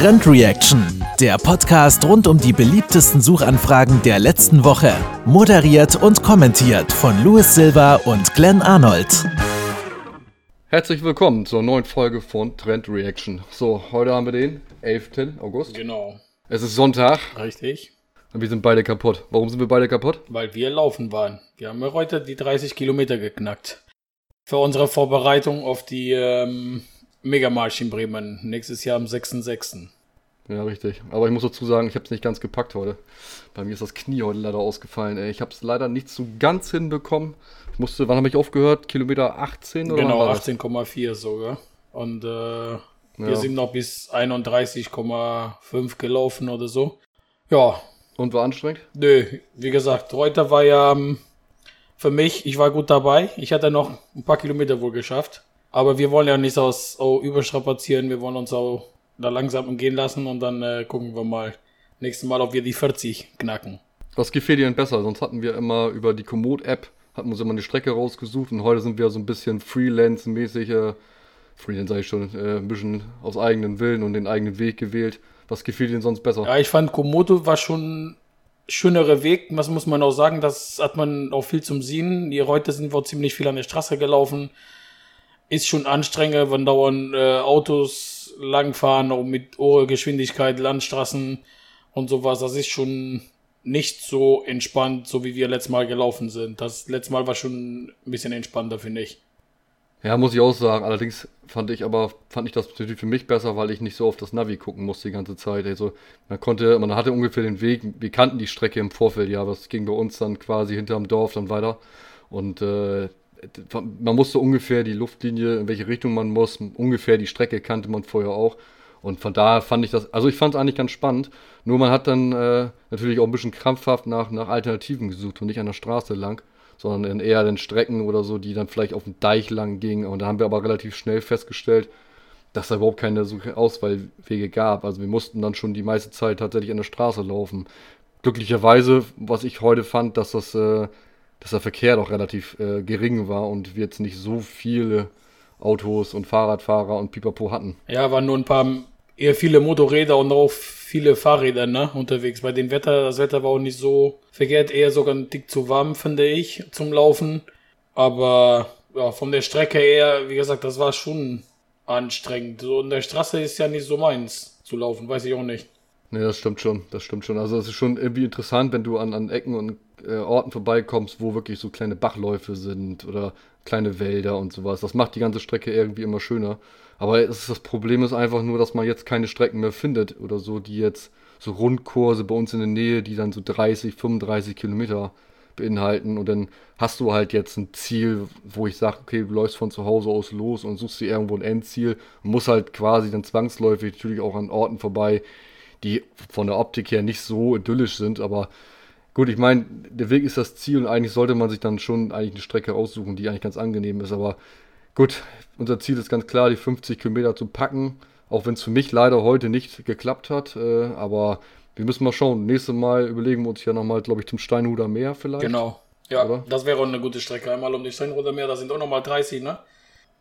Trend Reaction, der Podcast rund um die beliebtesten Suchanfragen der letzten Woche. Moderiert und kommentiert von Louis Silva und Glenn Arnold. Herzlich willkommen zur neuen Folge von Trend Reaction. So, heute haben wir den 11. August. Genau. Es ist Sonntag Richtig. und wir sind beide kaputt. Warum sind wir beide kaputt? Weil wir laufen waren. Wir haben ja heute die 30 Kilometer geknackt. Für unsere Vorbereitung auf die ähm, Megamarsch in Bremen. Nächstes Jahr am 6.6. Ja, richtig. Aber ich muss dazu sagen, ich habe es nicht ganz gepackt heute. Bei mir ist das Knie heute leider ausgefallen. Ey. Ich habe es leider nicht so ganz hinbekommen. Ich musste, wann habe ich aufgehört? Kilometer 18 oder Genau, wann war das? 18,4 sogar. Und äh, Ja. wir sind noch bis 31,5 gelaufen oder so. Ja, Und war anstrengend? Nö, wie gesagt, heute war ja ähm, für mich, ich war gut dabei. Ich hatte noch ein paar Kilometer wohl geschafft. Aber wir wollen ja nicht aus oh, überstrapazieren. Wir wollen uns auch da langsam gehen lassen und dann äh, gucken wir mal nächstes Mal, ob wir die 40 knacken. Was gefällt dir denn besser? Sonst hatten wir immer über die Komoot-App, hatten wir uns immer eine Strecke rausgesucht und heute sind wir so ein bisschen Freelance-mäßig, äh, Freelance sag ich schon, äh, ein bisschen aus eigenen Willen und den eigenen Weg gewählt. Was gefällt dir denn sonst besser? Ja, ich fand Komodo war schon schönere Weg. Was muss man auch sagen, das hat man auch viel zum Sehen. Die heute sind wir ziemlich viel an der Straße gelaufen. Ist schon anstrengend, wenn dauernd äh, Autos langfahren, auch mit hoher Geschwindigkeit, Landstraßen und sowas. Das ist schon nicht so entspannt, so wie wir letztes Mal gelaufen sind. Das letzte Mal war schon ein bisschen entspannter, finde ich. Ja, muss ich auch sagen. Allerdings fand ich aber, fand ich das für mich besser, weil ich nicht so auf das Navi gucken musste die ganze Zeit. Also man konnte, man hatte ungefähr den Weg, wir kannten die Strecke im Vorfeld, ja, das ging bei uns dann quasi hinterm Dorf dann weiter. Und äh, man musste ungefähr die Luftlinie, in welche Richtung man muss, ungefähr die Strecke kannte man vorher auch. Und von daher fand ich das, also ich fand es eigentlich ganz spannend. Nur man hat dann äh, natürlich auch ein bisschen krampfhaft nach, nach Alternativen gesucht und nicht an der Straße lang, sondern eher den Strecken oder so, die dann vielleicht auf dem Deich lang gingen. Und da haben wir aber relativ schnell festgestellt, dass da überhaupt keine Auswahlwege gab. Also wir mussten dann schon die meiste Zeit tatsächlich an der Straße laufen. Glücklicherweise, was ich heute fand, dass das, äh, dass der Verkehr doch relativ äh, gering war und wir jetzt nicht so viele Autos und Fahrradfahrer und Pipapo hatten. Ja, waren nur ein paar, eher viele Motorräder und auch viele Fahrräder ne, unterwegs. Bei dem Wetter, das Wetter war auch nicht so verkehrt, eher sogar ein Tick zu warm, finde ich, zum Laufen. Aber ja, von der Strecke her, wie gesagt, das war schon anstrengend. So in der Straße ist ja nicht so meins zu laufen, weiß ich auch nicht. Ne, das stimmt schon, das stimmt schon. Also es ist schon irgendwie interessant, wenn du an, an Ecken und äh, Orten vorbeikommst, wo wirklich so kleine Bachläufe sind oder kleine Wälder und sowas. Das macht die ganze Strecke irgendwie immer schöner. Aber ist, das Problem ist einfach nur, dass man jetzt keine Strecken mehr findet oder so, die jetzt so Rundkurse bei uns in der Nähe, die dann so 30, 35 Kilometer beinhalten. Und dann hast du halt jetzt ein Ziel, wo ich sage, okay, du läufst von zu Hause aus los und suchst dir irgendwo ein Endziel und musst halt quasi dann zwangsläufig natürlich auch an Orten vorbei, die von der Optik her nicht so idyllisch sind, aber gut, ich meine, der Weg ist das Ziel und eigentlich sollte man sich dann schon eigentlich eine Strecke aussuchen, die eigentlich ganz angenehm ist, aber gut, unser Ziel ist ganz klar, die 50 Kilometer zu packen, auch wenn es für mich leider heute nicht geklappt hat, äh, aber wir müssen mal schauen. Nächstes Mal überlegen wir uns ja nochmal, glaube ich, zum Steinhuder Meer vielleicht. Genau. Ja, Oder? das wäre auch eine gute Strecke. Einmal um die Steinroder Meer, da sind auch nochmal 30, ne?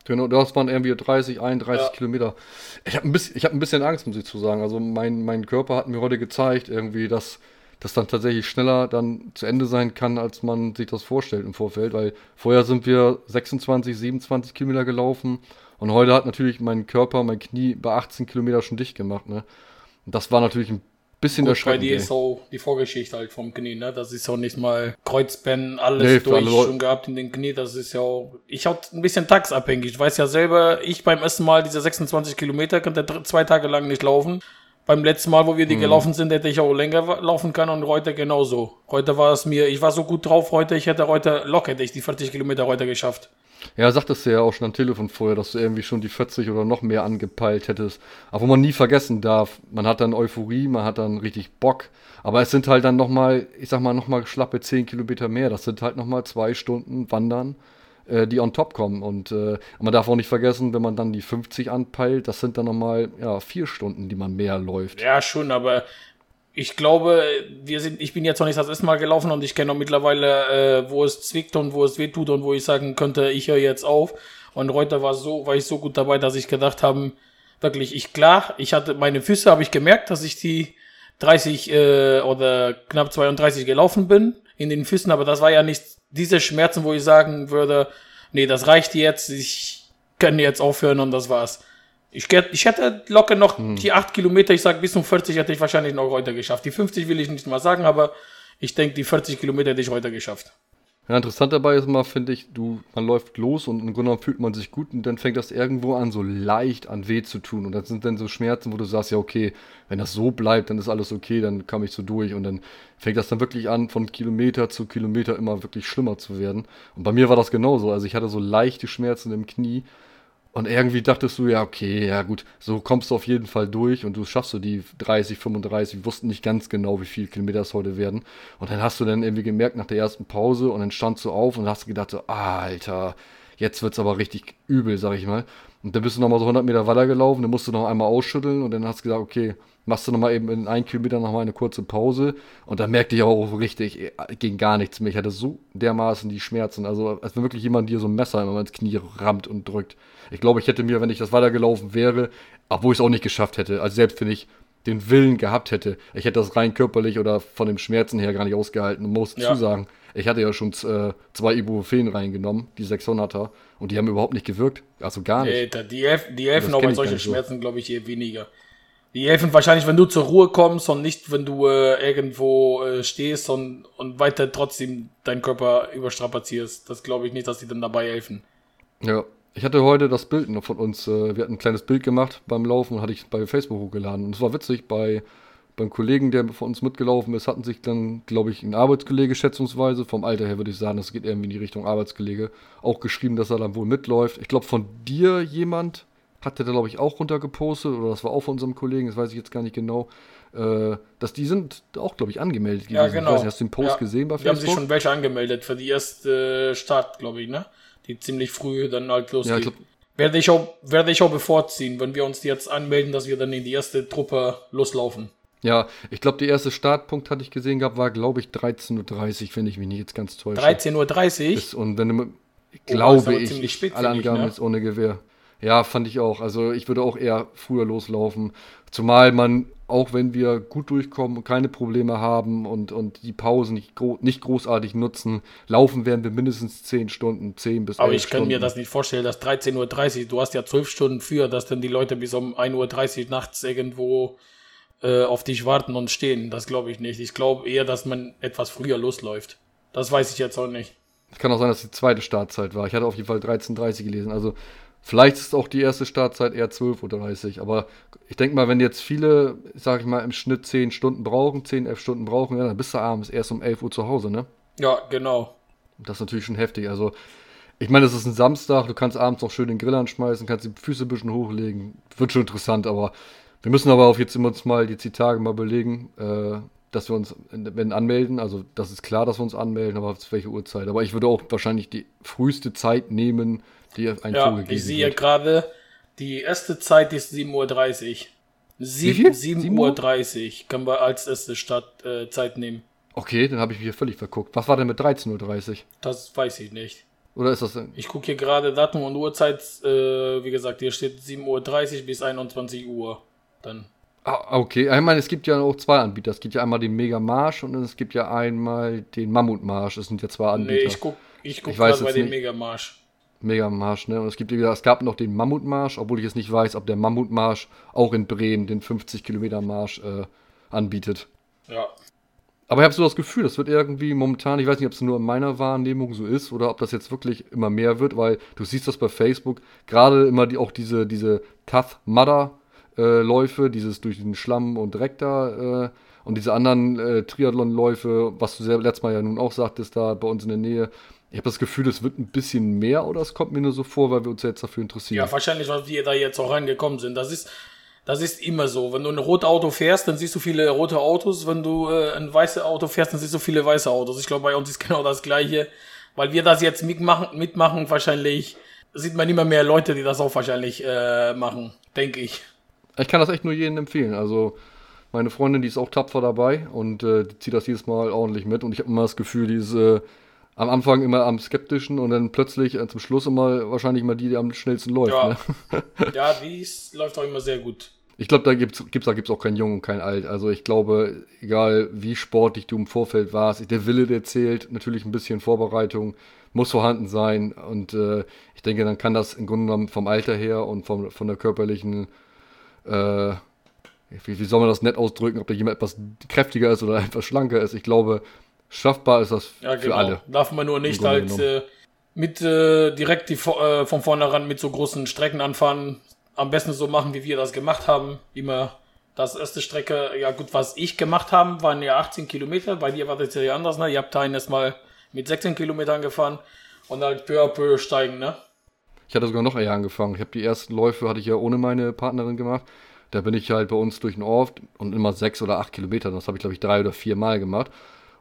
Genau, das waren irgendwie 30, 31 Ja. Kilometer. Ich habe ein, bisschen- ich hab ein bisschen Angst, muss ich zu sagen. Also mein, mein Körper hat mir heute gezeigt, irgendwie, dass das dann tatsächlich schneller dann zu Ende sein kann, als man sich das vorstellt im Vorfeld. Weil vorher sind wir 26, 27 Kilometer gelaufen und heute hat natürlich mein Körper, mein Knie bei 18 Kilometer schon dicht gemacht. Ne? Und das war natürlich ein bisschen Gut, bei erschreckend. dir ey. ist auch die Vorgeschichte halt vom Knie, ne? Das ist auch nicht mal Kreuzbänden, alles Nee, durch alle schon gehabt in den Knie. Das ist ja auch, ich auch ein bisschen tagsabhängig. Ich weiß ja selber, ich beim ersten Mal diese 26 Kilometer könnte dr- zwei Tage lang nicht laufen. Beim letzten Mal, wo wir die Mhm. gelaufen sind, hätte ich auch länger laufen können und heute genauso. Heute war es mir, ich war so gut drauf heute, ich hätte heute, locker hätte ich die 40 Kilometer heute geschafft. Ja, sagtest du ja auch schon am Telefon vorher, dass du irgendwie schon die 40 oder noch mehr angepeilt hättest. Aber wo man nie vergessen darf, man hat dann Euphorie, man hat dann richtig Bock. Aber es sind halt dann nochmal, ich sag mal, nochmal schlappe 10 Kilometer mehr. Das sind halt nochmal zwei Stunden Wandern, äh, die on top kommen. Und äh, man darf auch nicht vergessen, wenn man dann die 50 anpeilt, das sind dann nochmal ja, vier Stunden, die man mehr läuft. Ja, schon, aber ich glaube, wir sind, ich bin jetzt noch nicht das erste Mal gelaufen und ich kenne auch mittlerweile, äh, wo es zwickt und wo es wehtut und wo ich sagen könnte, ich höre jetzt auf. Und heute war so, war ich so gut dabei, dass ich gedacht habe, Wirklich, ich klar, ich hatte meine Füße, habe ich gemerkt, dass ich die 30 äh, oder knapp 32 gelaufen bin in den Füßen, aber das war ja nicht diese Schmerzen, wo ich sagen würde, nee, das reicht jetzt, ich kann jetzt aufhören und das war's. Ich, ich hätte locker noch hm. die 8 Kilometer, ich sag bis zum 40 hätte ich wahrscheinlich noch heute geschafft. Die 50 will ich nicht mal sagen, aber ich denke, die 40 Kilometer hätte ich heute geschafft. Ja, interessant dabei ist immer, finde ich, du, man läuft los und im Grunde genommen fühlt man sich gut und dann fängt das irgendwo an, so leicht an weh zu tun. Und das sind dann so Schmerzen, wo du sagst, ja, okay, wenn das so bleibt, dann ist alles okay, dann komme ich so durch. Und dann fängt das dann wirklich an, von Kilometer zu Kilometer immer wirklich schlimmer zu werden. Und bei mir war das genauso. Also ich hatte so leichte Schmerzen im Knie und irgendwie dachtest du, ja, okay, ja gut, so kommst du auf jeden Fall durch und du schaffst du die 30, 35, wussten nicht ganz genau, wie viele Kilometer es heute werden. Und dann hast du dann irgendwie gemerkt nach der ersten Pause und dann standst du auf und hast gedacht, so, Alter, jetzt wird es aber richtig übel, sag ich mal. Und dann bist du nochmal so 100 Meter weiter gelaufen, dann musst du noch einmal ausschütteln und dann hast du gesagt, okay, machst du nochmal eben in einen Kilometer nochmal eine kurze Pause. Und dann merkte ich auch richtig, äh, ging gar nichts mehr. Ich hatte so dermaßen die Schmerzen. Also, als wenn wirklich jemand dir so ein Messer immer ins Knie rammt und drückt. Ich glaube, ich hätte mir, wenn ich das weitergelaufen wäre, obwohl ich es auch nicht geschafft hätte, also selbst wenn ich den Willen gehabt hätte, ich hätte das rein körperlich oder von den Schmerzen her gar nicht ausgehalten und muss ja. sagen, ich hatte ja schon äh, zwei Ibuprofen reingenommen, die 600er, und die haben überhaupt nicht gewirkt, also gar nicht. Nee, die, helfen, die helfen auch bei solchen Schmerzen, so. glaube ich, eher weniger. Die helfen wahrscheinlich, wenn du zur Ruhe kommst und nicht, wenn du äh, irgendwo äh, stehst und, und weiter trotzdem deinen Körper überstrapazierst. Das glaube ich nicht, dass die dann dabei helfen. Ja, ich hatte heute das Bild noch von uns, äh, wir hatten ein kleines Bild gemacht beim Laufen und hatte ich bei Facebook hochgeladen. Und es war witzig, bei beim Kollegen, der von uns mitgelaufen ist, hatten sich dann, glaube ich, ein Arbeitskollege schätzungsweise, vom Alter her würde ich sagen, das geht irgendwie in die Richtung Arbeitskollege, auch geschrieben, dass er dann wohl mitläuft. Ich glaube, von dir jemand hatte da, glaube ich, auch runtergepostet, oder das war auch von unserem Kollegen, das weiß ich jetzt gar nicht genau, äh, dass die sind auch, glaube ich, angemeldet gewesen. Ja, genau. Nicht, hast du den Post ja. gesehen bei Facebook? Die haben sich schon welche angemeldet für die erste Start, glaube ich, ne? die ziemlich früh dann halt losgeht. Ja, werde ich, auch, werde ich auch bevorziehen, wenn wir uns jetzt anmelden, dass wir dann in die erste Truppe loslaufen. Ja, ich glaube, der erste Startpunkt hatte ich gesehen gehabt, war, glaube ich, 13.30 Uhr, finde ich mich nicht jetzt ganz toll. 13.30 Uhr? Und wenn, glaube oh, ich, spät, alle Angaben ne? ist ohne Gewehr. Ja, fand ich auch. Also ich würde auch eher früher loslaufen. Zumal man, auch wenn wir gut durchkommen und keine Probleme haben und, und die Pausen nicht, gro nicht großartig nutzen, laufen werden wir mindestens 10 Stunden, 10 bis 11 Aber ich kann mir das nicht vorstellen, dass 13.30 Uhr, du hast ja 12 Stunden für, dass dann die Leute bis um 1.30 Uhr nachts irgendwo äh, auf dich warten und stehen. Das glaube ich nicht. Ich glaube eher, dass man etwas früher losläuft. Das weiß ich jetzt auch nicht. Es kann auch sein, dass die zweite Startzeit war. Ich hatte auf jeden Fall 13.30 Uhr gelesen. Also Vielleicht ist auch die erste Startzeit eher 12.30 Uhr, aber ich denke mal, wenn jetzt viele, sag ich mal, im Schnitt 10 Stunden brauchen, 10, 11 Stunden brauchen, ja, dann bist du abends erst um 11 Uhr zu Hause, ne? Ja, genau. Das ist natürlich schon heftig. Also, ich meine, es ist ein Samstag, du kannst abends noch schön den Grill anschmeißen, kannst die Füße ein bisschen hochlegen. Wird schon interessant, aber wir müssen aber auch jetzt immer uns mal die Tage mal belegen, äh, dass wir uns wenn anmelden. Also, das ist klar, dass wir uns anmelden, aber zu welcher Uhrzeit. Aber ich würde auch wahrscheinlich die früheste Zeit nehmen, die ein ja, vorgegeben Ich sehe gerade, die erste Zeit ist 7.30 Uhr. 7.30 Uhr können wir als erste Startzeit äh, nehmen. Okay, dann habe ich mich hier völlig verguckt. Was war denn mit 13.30 Uhr? Das weiß ich nicht. Oder ist das denn? Ich gucke hier gerade Datum und Uhrzeit. Äh, wie gesagt, hier steht 7.30 Uhr bis 21 Uhr. Dann. Ah, okay. Ich meine, es gibt ja auch zwei Anbieter. Es gibt ja einmal den Mega Marsch und es gibt ja einmal den Mammut Marsch. Es sind ja zwei Anbieter. Nee, ich gucke ich guck gerade bei dem Mega Marsch. Mega-Marsch, ne? Und es gibt, es gab noch den Mammutmarsch, obwohl ich jetzt nicht weiß, ob der Mammutmarsch auch in Bremen den 50 Kilometer Marsch äh, anbietet. Ja. Aber ich habe so das Gefühl, das wird irgendwie momentan, ich weiß nicht, ob es nur in meiner Wahrnehmung so ist oder ob das jetzt wirklich immer mehr wird, weil du siehst das bei Facebook, gerade immer die, auch diese, diese Tough Mudder äh, Läufe, dieses durch den Schlamm und Dreck da äh, und diese anderen äh, Triathlon-Läufe, was du letztes Mal ja nun auch sagtest, da bei uns in der Nähe, ich habe das Gefühl, es wird ein bisschen mehr oder es kommt mir nur so vor, weil wir uns jetzt dafür interessieren. Ja, wahrscheinlich, weil wir da jetzt auch reingekommen sind. Das ist, das ist immer so. Wenn du ein rotes Auto fährst, dann siehst du viele rote Autos. Wenn du äh, ein weißes Auto fährst, dann siehst du viele weiße Autos. Ich glaube, bei uns ist genau das Gleiche. Weil wir das jetzt mitmachen, mitmachen wahrscheinlich sieht man immer mehr Leute, die das auch wahrscheinlich äh, machen, denke ich. Ich kann das echt nur jedem empfehlen. Also meine Freundin, die ist auch tapfer dabei und äh, die zieht das jedes Mal ordentlich mit und ich habe immer das Gefühl, diese am Anfang immer am skeptischen und dann plötzlich äh, zum Schluss immer wahrscheinlich mal die, die am schnellsten läuft. Ja, Ne? ja dies läuft auch immer sehr gut. Ich glaube, da gibt's, gibt's, da gibt's auch kein Jung und kein Alt. Also ich glaube, egal wie sportlich du im Vorfeld warst, der Wille, der zählt, natürlich ein bisschen Vorbereitung muss vorhanden sein. Und äh, ich denke, dann kann das im Grunde genommen vom Alter her und vom, von der körperlichen, äh, wie, wie soll man das nett ausdrücken, ob da jemand etwas kräftiger ist oder etwas schlanker ist. Ich glaube, schaffbar ist das Ja, für genau. alle. Darf man nur nicht halt äh, mit äh, direkt die, äh, von vornherein mit so großen Strecken anfahren. Am besten so machen, wie wir das gemacht haben. Immer das erste Strecke, ja gut, was ich gemacht habe, waren ja 18 Kilometer. Bei dir war das ja anders, ne? Ihr habt da erstmal mit 16 Kilometern gefahren und halt peu à peu steigen, ne? Ich hatte sogar noch eher angefangen. Ich habe die ersten Läufe hatte ich ja ohne meine Partnerin gemacht. Da bin ich halt bei uns durch den Ort und immer sechs oder acht Kilometer. Das habe ich glaube ich drei oder vier Mal gemacht.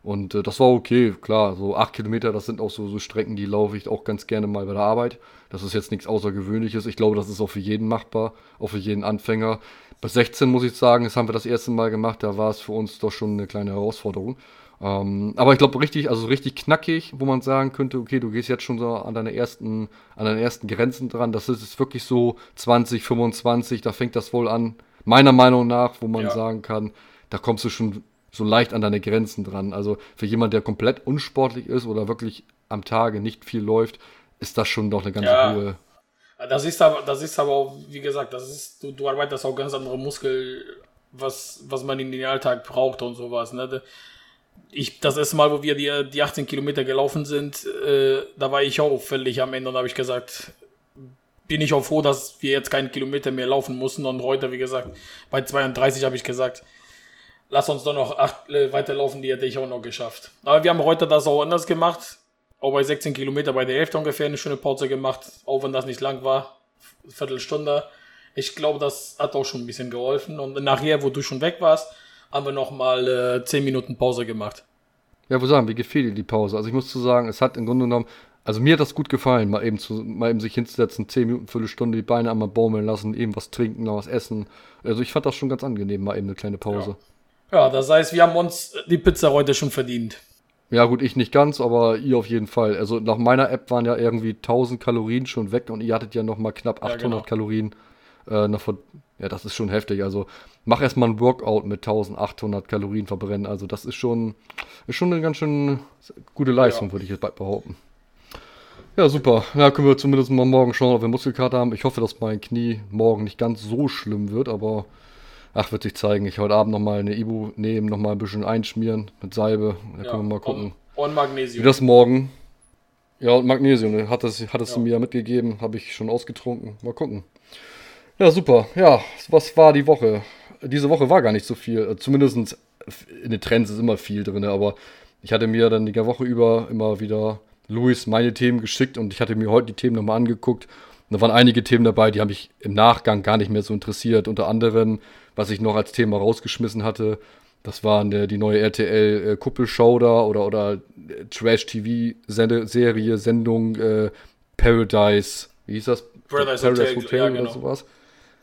Und äh, das war okay, klar. So acht Kilometer, das sind auch so, so Strecken, die laufe ich auch ganz gerne mal bei der Arbeit. Das ist jetzt nichts Außergewöhnliches. Ich glaube, das ist auch für jeden machbar, auch für jeden Anfänger. Bei 16 muss ich sagen, das haben wir das erste Mal gemacht. Da war es für uns doch schon eine kleine Herausforderung. Ähm, aber ich glaube richtig, also richtig knackig, wo man sagen könnte, okay, du gehst jetzt schon so an deine ersten, an deine ersten Grenzen dran. Das ist jetzt wirklich so 20, 25, da fängt das wohl an. Meiner Meinung nach, wo man Ja. sagen kann, da kommst du schon so leicht an deine Grenzen dran. Also für jemand, der komplett unsportlich ist oder wirklich am Tage nicht viel läuft, ist das schon doch eine ganz Ja. hohe. Das ist aber, das ist aber auch, wie gesagt, das ist, du, du arbeitest auch ganz andere Muskel, was, was man in den Alltag braucht und sowas. Ne? Ich, das erste Mal, wo wir die, die 18 Kilometer gelaufen sind, äh, da war ich auch völlig am Ende und habe ich gesagt, bin ich auch froh, dass wir jetzt keinen Kilometer mehr laufen mussten. Und heute, wie gesagt, bei 32 habe ich gesagt, lass uns doch noch acht äh, weiterlaufen, die hätte ich auch noch geschafft. Aber wir haben heute das auch anders gemacht. Auch bei 16 Kilometer bei der Hälfte ungefähr eine schöne Pause gemacht, auch wenn das nicht lang war. Viertelstunde. Ich glaube, das hat auch schon ein bisschen geholfen. Und nachher, wo du schon weg warst, haben wir nochmal äh, 10 Minuten Pause gemacht. Ja, wo sagen, wie gefiel dir die Pause? Also ich muss zu sagen, es hat im Grunde genommen, also mir hat das gut gefallen, mal eben zu, mal eben sich hinzusetzen, 10 Minuten, Viertelstunde, die Beine einmal baumeln lassen, eben was trinken, noch was essen. Also ich fand das schon ganz angenehm, mal eben eine kleine Pause. Ja, das heißt, wir haben uns die Pizza heute schon verdient. Ja, gut, ich nicht ganz, aber ihr auf jeden Fall. Also nach meiner App waren ja irgendwie 1000 Kalorien schon weg und ihr hattet ja noch mal knapp Ja, 800 genau. Kalorien äh, noch von, ja, das ist schon heftig. Also mach erstmal ein Workout mit 1800 Kalorien verbrennen. Also das ist schon, ist schon eine ganz schön gute Leistung, Ja. würde ich jetzt bald behaupten. Ja, super. Ja, können wir zumindest mal morgen schauen, ob wir Muskelkater haben. Ich hoffe, dass mein Knie morgen nicht ganz so schlimm wird, aber ach, wird sich zeigen. Ich heute Abend nochmal eine Ibu nehmen, nochmal ein bisschen einschmieren mit Salbe. Da Ja, können wir mal gucken. Und, und Wie Magnesium. das morgen. Ja, und Magnesium, ne, hat es, hat es Ja. mir ja mitgegeben, habe ich schon ausgetrunken. Mal gucken. Ja, super. Ja, was war die Woche? Diese Woche war gar nicht so viel. Äh, Zumindest in den Trends ist immer viel drin, aber ich hatte mir dann die Woche über immer wieder Luis meine Themen geschickt und ich hatte mir heute die Themen nochmal angeguckt. Und da waren einige Themen dabei, die haben mich im Nachgang gar nicht mehr so interessiert. Unter anderem, was ich noch als Thema rausgeschmissen hatte, das waren äh, die neue RTL äh, Kuppelshow da oder, oder äh, Trash-TV-Serie, Sendung äh, Paradise, wie hieß das? Paradise Hotel, ja, genau. oder sowas.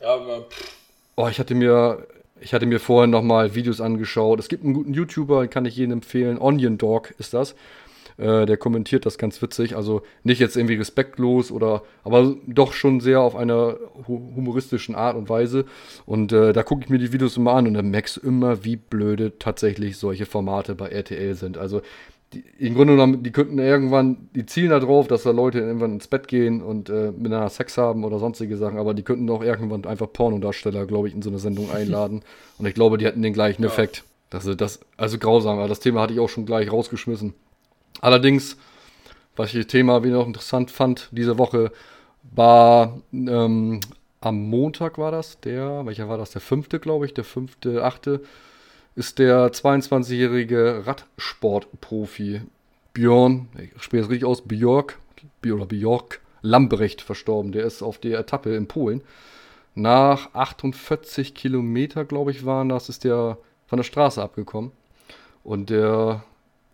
Ja, aber pff, Oh, ich hatte mir, ich hatte mir vorhin nochmal Videos angeschaut. Es gibt einen guten YouTuber, kann ich jedem empfehlen. Onion Dog ist das. Äh, der kommentiert das ganz witzig. Also nicht jetzt irgendwie respektlos oder, aber doch schon sehr auf einer hu humoristischen Art und Weise. Und äh, da gucke ich mir die Videos immer an und dann merkst du immer, wie blöde tatsächlich solche Formate bei RTL sind. Also die, im Grunde genommen, die könnten irgendwann, die zielen da drauf, dass da Leute irgendwann ins Bett gehen und äh, miteinander Sex haben oder sonstige Sachen, aber die könnten auch irgendwann einfach Pornodarsteller, glaube ich, in so eine Sendung einladen. und ich glaube, die hätten den gleichen Ja. Effekt. Das, das, also grausam, aber das Thema hatte ich auch schon gleich rausgeschmissen. Allerdings, was ich das Thema wieder noch interessant fand, diese Woche war ähm, am Montag war das, der, welcher war das? Der fünfte, glaube ich, der fünfte, achte, ist der 22-jährige Radsportprofi Björn, ich spreche es richtig aus, Björk, oder Björk Lambrecht verstorben. Der ist auf der Etappe in Polen. Nach 48 Kilometer, glaube ich, waren das, ist der von der Straße abgekommen. Und der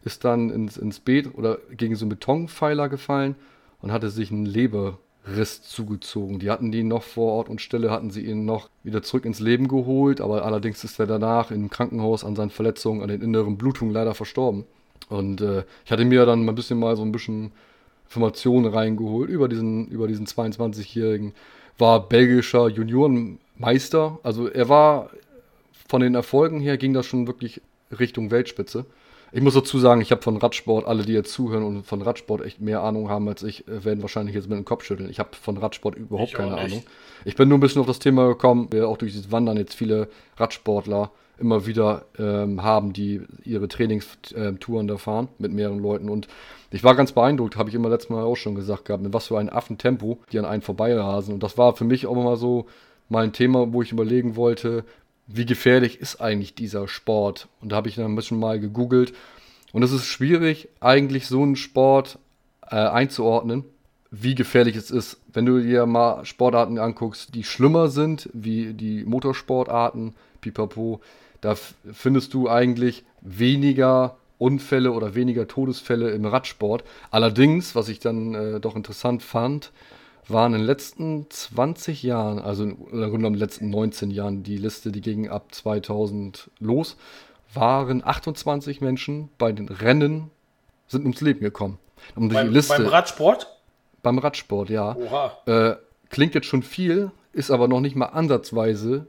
ist dann ins, ins Beet oder gegen so einen Betonpfeiler gefallen und hatte sich einen Leberriss zugezogen. Die hatten die noch vor Ort und Stelle, hatten sie ihn noch wieder zurück ins Leben geholt, aber allerdings ist er danach im Krankenhaus an seinen Verletzungen, an den inneren Blutungen leider verstorben. Und äh, ich hatte mir dann mal ein bisschen mal so ein bisschen Informationen reingeholt über diesen, über diesen 22-Jährigen. War belgischer Juniorenmeister. Also er war von den Erfolgen her ging das schon wirklich Richtung Weltspitze. Ich muss dazu sagen, ich habe von Radsport, alle, die jetzt zuhören und von Radsport echt mehr Ahnung haben als ich, äh, werden wahrscheinlich jetzt mit dem Kopf schütteln. Ich habe von Radsport überhaupt ich keine Ahnung. Ich bin nur ein bisschen auf das Thema gekommen, wir auch durch dieses Wandern jetzt viele Radsportler immer wieder ähm, haben, die ihre Trainingstouren da fahren mit mehreren Leuten. Und ich war ganz beeindruckt, habe ich immer letztes Mal auch schon gesagt gehabt, mit was für ein Affentempo die an einen vorbeirasen. Und das war für mich auch immer so mal ein Thema, wo ich überlegen wollte, wie gefährlich ist eigentlich dieser Sport? Und da habe ich dann ein bisschen mal gegoogelt. Und es ist schwierig, eigentlich so einen Sport äh, einzuordnen, wie gefährlich es ist. Wenn du dir mal Sportarten anguckst, die schlimmer sind, wie die Motorsportarten, pipapo, da findest du eigentlich weniger Unfälle oder weniger Todesfälle im Radsport. Allerdings, was ich dann äh, doch interessant fand, waren in den letzten 20 Jahren, also in den letzten 19 Jahren, die Liste, die ging ab 2000 los, waren 28 Menschen bei den Rennen sind ums Leben gekommen. Um beim, Liste, beim Radsport? Beim Radsport, ja. Oha. Äh, klingt jetzt schon viel, ist aber noch nicht mal ansatzweise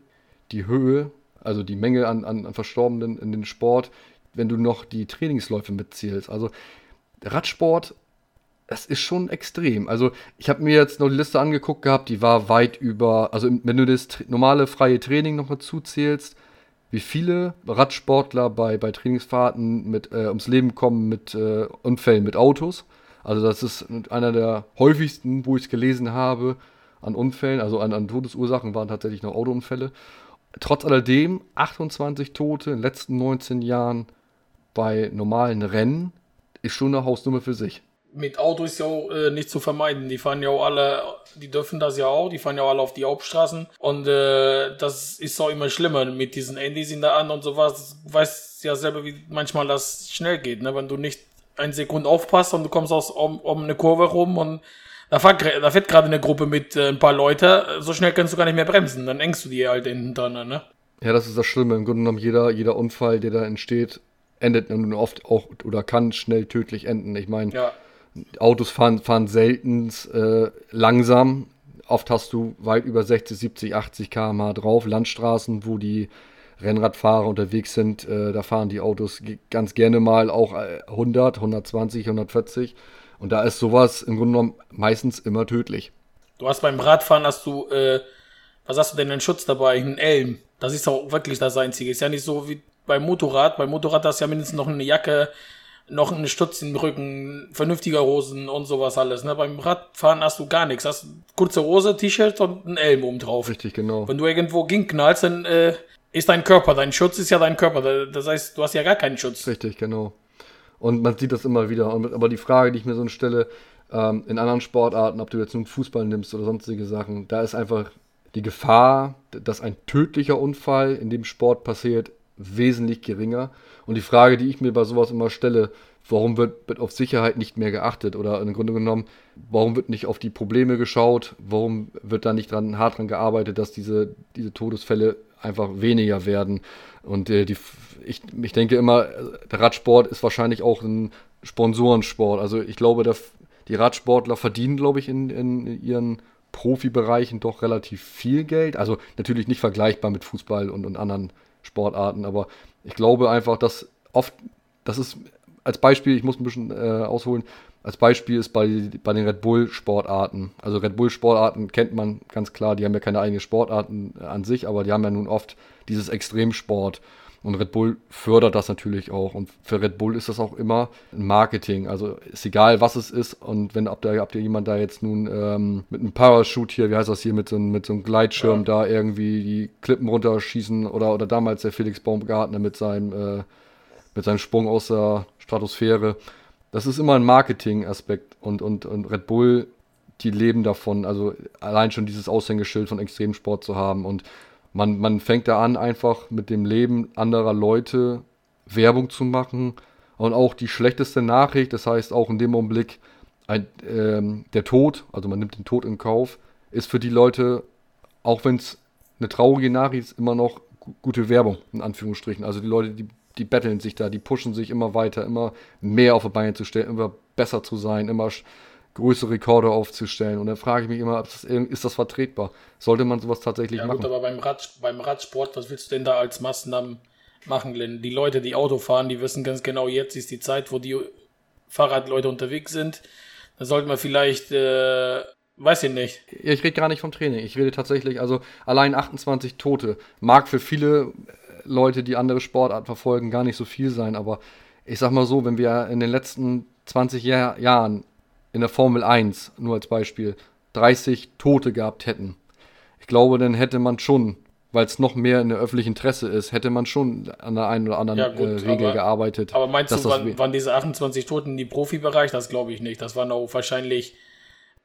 die Höhe, also die Menge an, an, an Verstorbenen in den Sport, wenn du noch die Trainingsläufe mitzählst. Also Radsport das ist schon extrem. Also ich habe mir jetzt noch die Liste angeguckt gehabt, die war weit über, also wenn du das normale freie Training noch dazu zählst, wie viele Radsportler bei, bei Trainingsfahrten mit, äh, ums Leben kommen mit äh, Unfällen mit Autos. Also das ist einer der häufigsten, wo ich es gelesen habe, an Unfällen, also an, an Todesursachen waren tatsächlich noch Autounfälle. Trotz alledem 28 Tote in den letzten 19 Jahren bei normalen Rennen ist schon eine Hausnummer für sich mit Auto ist ja auch äh, nicht zu vermeiden. Die fahren ja auch alle, die dürfen das ja auch, die fahren ja auch alle auf die Hauptstraßen. Und äh, das ist auch immer schlimmer mit diesen Handys in der Hand und sowas. Du weißt ja selber, wie manchmal das schnell geht, ne? wenn du nicht eine Sekunde aufpasst und du kommst aus um, um eine Kurve rum und da fährt, da fährt gerade eine Gruppe mit äh, ein paar Leute, so schnell kannst du gar nicht mehr bremsen, dann engst du die halt hintereinander, ne? Ja, das ist das Schlimme. Im Grunde genommen, jeder, jeder Unfall, der da entsteht, endet nun oft auch oder kann schnell tödlich enden. Ich meine, ja Autos fahren, fahren selten äh, langsam. Oft hast du weit über 60, 70, 80 km/h drauf. Landstraßen, wo die Rennradfahrer unterwegs sind, äh, da fahren die Autos ganz gerne mal auch 100, 120, 140. Und da ist sowas im Grunde genommen meistens immer tödlich. Du hast beim Radfahren, hast du, äh, was hast du denn, einen Schutz dabei? Einen Elm. Das ist auch wirklich das Einzige. Ist ja nicht so wie beim Motorrad. Beim Motorrad hast du ja mindestens noch eine Jacke, noch einen Stutz im Rücken, vernünftiger Hosen und sowas alles. Ne? Beim Radfahren hast du gar nichts. Hast kurze Hose, T-Shirt und einen Elm oben drauf. Richtig, genau. Wenn du irgendwo knallst, dann äh, ist dein Körper, dein Schutz ist ja dein Körper. Das heißt, du hast ja gar keinen Schutz. Richtig, genau. Und man sieht das immer wieder. Aber die Frage, die ich mir so stelle, ähm, in anderen Sportarten, ob du jetzt nun Fußball nimmst oder sonstige Sachen, da ist einfach die Gefahr, dass ein tödlicher Unfall in dem Sport passiert, wesentlich geringer. Und die Frage, die ich mir bei sowas immer stelle, warum wird, auf Sicherheit nicht mehr geachtet? Oder im Grunde genommen, warum wird nicht auf die Probleme geschaut? Warum wird da nicht dran, hart dran gearbeitet, dass diese, diese Todesfälle einfach weniger werden? Und äh, die, ich, ich denke immer, der Radsport ist wahrscheinlich auch ein Sponsorensport. Also ich glaube, der, die Radsportler verdienen, glaube ich, in, in ihren Profibereichen doch relativ viel Geld. Also natürlich nicht vergleichbar mit Fußball und, und anderen Sportarten. Aber ich glaube einfach, dass oft, das ist als Beispiel, ich muss ein bisschen äh, ausholen, als Beispiel ist bei, bei den Red Bull Sportarten. Also Red Bull Sportarten kennt man ganz klar, die haben ja keine eigenen Sportarten an sich, aber die haben ja nun oft dieses Extremsport. Und Red Bull fördert das natürlich auch. Und für Red Bull ist das auch immer ein Marketing. Also ist egal, was es ist. Und wenn ob da, ob da jemand da jetzt nun ähm, mit einem Parachute hier, wie heißt das hier, mit so, mit so einem Gleitschirm ja. da irgendwie die Klippen runterschießen oder, oder damals der Felix Baumgartner mit seinem, äh, mit seinem Sprung aus der Stratosphäre. Das ist immer ein Marketing-Aspekt. Und, und, und Red Bull, die leben davon. Also allein schon dieses Aushängeschild von Extremsport zu haben. Und man, man fängt da an, einfach mit dem Leben anderer Leute Werbung zu machen. Und auch die schlechteste Nachricht, das heißt auch in dem Augenblick, ein, ähm, der Tod, also man nimmt den Tod in Kauf, ist für die Leute, auch wenn es eine traurige Nachricht ist, immer noch gute Werbung, in Anführungsstrichen. Also die Leute, die die betteln sich da, die pushen sich immer weiter, immer mehr auf die Beine zu stellen, immer besser zu sein, immer größere Rekorde aufzustellen. Und dann frage ich mich immer, das, ist das vertretbar? Sollte man sowas tatsächlich ja, machen? Gut, aber beim, Rad, beim Radsport, was willst du denn da als Maßnahmen machen, Glenn? Die Leute, die Auto fahren, die wissen ganz genau, jetzt ist die Zeit, wo die Fahrradleute unterwegs sind. Da sollten wir vielleicht, äh, weiß ich nicht. Ich rede gar nicht vom Training. Ich rede tatsächlich, also allein 28 Tote. Mag für viele Leute, die andere Sportarten verfolgen, gar nicht so viel sein, aber ich sag mal so, wenn wir in den letzten 20 Jahr, Jahren in der Formel 1, nur als Beispiel, 30 Tote gehabt hätten, ich glaube, dann hätte man schon, weil es noch mehr in der öffentlichen Interesse ist, hätte man schon an der einen oder anderen ja, gut, äh, Regel aber, gearbeitet. Aber meinst du, waren, waren diese 28 Toten die Profibereich? Das glaube ich nicht. Das waren auch wahrscheinlich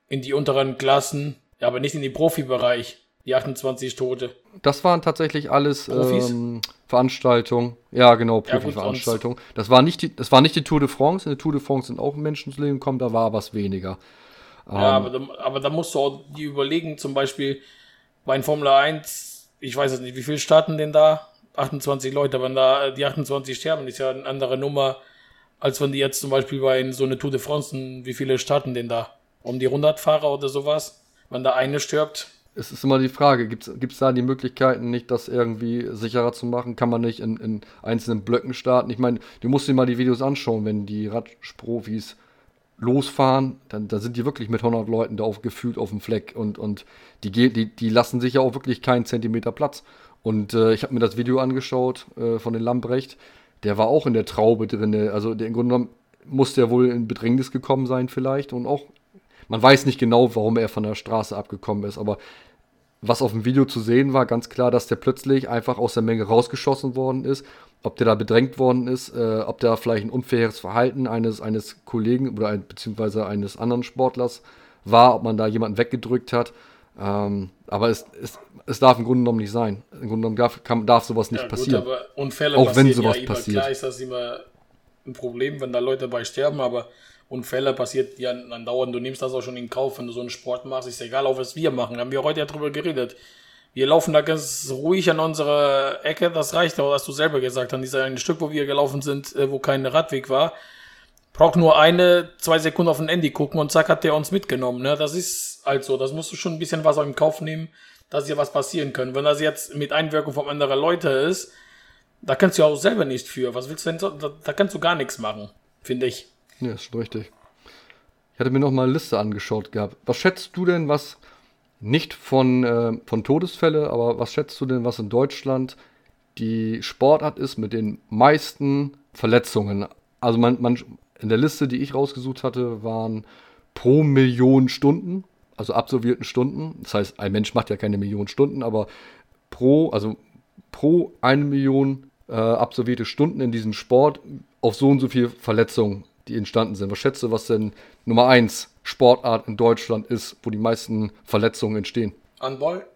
in die unteren Klassen, aber nicht in den Profibereich. Die 28 Tote. Das waren tatsächlich alles ähm, Veranstaltungen. Ja, genau, Profi-Veranstaltungen. Das war nicht die, das war nicht die Tour de France. In der Tour de France sind auch Menschen zu Leben gekommen, da war was weniger. Ja, ähm, aber, da, aber da musst du auch die überlegen, zum Beispiel bei Formel 1, ich weiß jetzt nicht, wie viele starten denn da? 28 Leute, wenn da die 28 sterben, ist ja eine andere Nummer, als wenn die jetzt zum Beispiel bei so einer Tour de France, wie viele starten denn da? Um die 100 Fahrer oder sowas? Wenn da eine stirbt, es ist immer die Frage, gibt es da die Möglichkeiten, nicht das irgendwie sicherer zu machen? Kann man nicht in, in einzelnen Blöcken starten? Ich meine, du musst dir mal die Videos anschauen, wenn die Radprofis losfahren, dann, dann sind die wirklich mit 100 Leuten da auf, gefühlt auf dem Fleck und, und die, die, die lassen sich ja auch wirklich keinen Zentimeter Platz. Und äh, ich habe mir das Video angeschaut äh, von den Lambrecht, der war auch in der Traube drin. Also der, im Grunde genommen muss der wohl in Bedrängnis gekommen sein vielleicht und auch man weiß nicht genau, warum er von der Straße abgekommen ist, aber was auf dem Video zu sehen war, ganz klar, dass der plötzlich einfach aus der Menge rausgeschossen worden ist. Ob der da bedrängt worden ist, äh, ob da vielleicht ein unfaires Verhalten eines, eines Kollegen oder ein, beziehungsweise eines anderen Sportlers war, ob man da jemanden weggedrückt hat. Ähm, aber es, es, es darf im Grunde genommen nicht sein. Im Grunde genommen darf, kann, darf sowas nicht ja, passieren. Gut, aber Unfälle Auch wenn sowas ja passiert. Klar ist das immer ein Problem, wenn da Leute dabei sterben, aber Unfälle passiert ja andauernd. Du nimmst das auch schon in Kauf, wenn du so einen Sport machst. Ist egal, auch was wir machen. Haben wir heute ja drüber geredet. Wir laufen da ganz ruhig an unserer Ecke. Das reicht auch, hast du selber gesagt. An dieser eine Stück, wo wir gelaufen sind, äh, wo kein Radweg war. Braucht nur eine, zwei Sekunden auf ein Handy gucken und zack hat der uns mitgenommen. Ne? Das ist halt so. Das musst du schon ein bisschen was im Kauf nehmen, dass hier was passieren können. Wenn das jetzt mit Einwirkung von anderen Leuten ist, da kannst du auch selber nicht für. Was willst du denn so? Da, da kannst du gar nichts machen, finde ich. Ja, ist schon richtig. Ich hatte mir noch mal eine Liste angeschaut gehabt. Was schätzt du denn, was nicht von, äh, von Todesfälle, aber was schätzt du denn, was in Deutschland die Sportart ist mit den meisten Verletzungen? Also man, man in der Liste, die ich rausgesucht hatte, waren pro Million Stunden, also absolvierten Stunden. Das heißt, ein Mensch macht ja keine Million Stunden, aber pro, also pro eine Million äh, absolvierte Stunden in diesem Sport auf so und so viel Verletzungen die entstanden sind. Was schätzt du, was denn Nummer 1 Sportart in Deutschland ist, wo die meisten Verletzungen entstehen? Handball?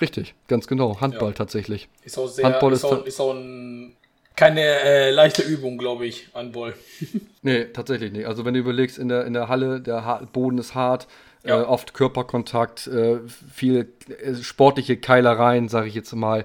Richtig, ganz genau. Handball ja. tatsächlich. Ist auch, sehr, Handball ist, ist auch, ist auch ein, keine äh, leichte Übung, glaube ich, Handball. nee, tatsächlich nicht. Also wenn du überlegst, in der, in der Halle, der Boden ist hart, ja. äh, oft Körperkontakt, äh, viel äh, sportliche Keilereien, sage ich jetzt mal.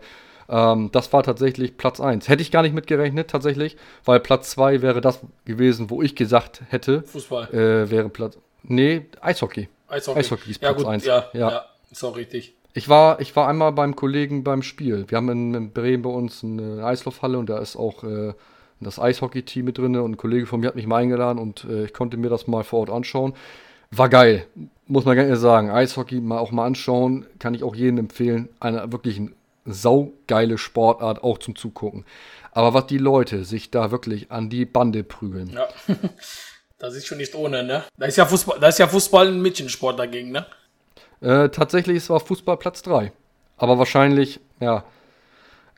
Ähm, das war tatsächlich Platz 1. Hätte ich gar nicht mitgerechnet, tatsächlich, weil Platz 2 wäre das gewesen, wo ich gesagt hätte. Fußball. Äh, wäre Platz. Nee, Eishockey. Eishockey. Eishockey ist ja, Platz 1. Ja, ja. ja, ist auch richtig. Ich war, ich war einmal beim Kollegen beim Spiel. Wir haben in, in Bremen bei uns eine Eislaufhalle und da ist auch äh, das Eishockey-Team mit drin und ein Kollege von mir hat mich mal eingeladen und äh, ich konnte mir das mal vor Ort anschauen. War geil, muss man gerne sagen. Eishockey mal auch mal anschauen, kann ich auch jedem empfehlen. Eine wirklich ein saugeile Sportart, auch zum Zugucken. Aber was die Leute sich da wirklich an die Bande prügeln. Ja. Das ist schon nicht ohne, ne? Da ist ja Fußball, da ist ja Fußball ein Mädchensport dagegen, ne? Äh, tatsächlich ist war Fußball Platz 3. Aber wahrscheinlich, ja.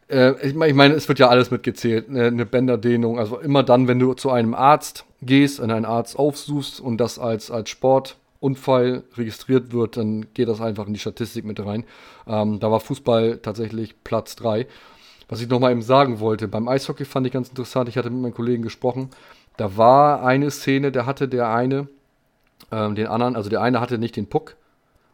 Äh, ich meine, ich mein, es wird ja alles mitgezählt. Ne? Eine Bänderdehnung. Also immer dann, wenn du zu einem Arzt gehst, und einen Arzt aufsuchst und das als, als Sport Unfall registriert wird, dann geht das einfach in die Statistik mit rein. Ähm, da war Fußball tatsächlich Platz 3. Was ich nochmal eben sagen wollte, beim Eishockey fand ich ganz interessant, ich hatte mit meinen Kollegen gesprochen, da war eine Szene, da hatte der eine ähm, den anderen, also der eine hatte nicht den Puck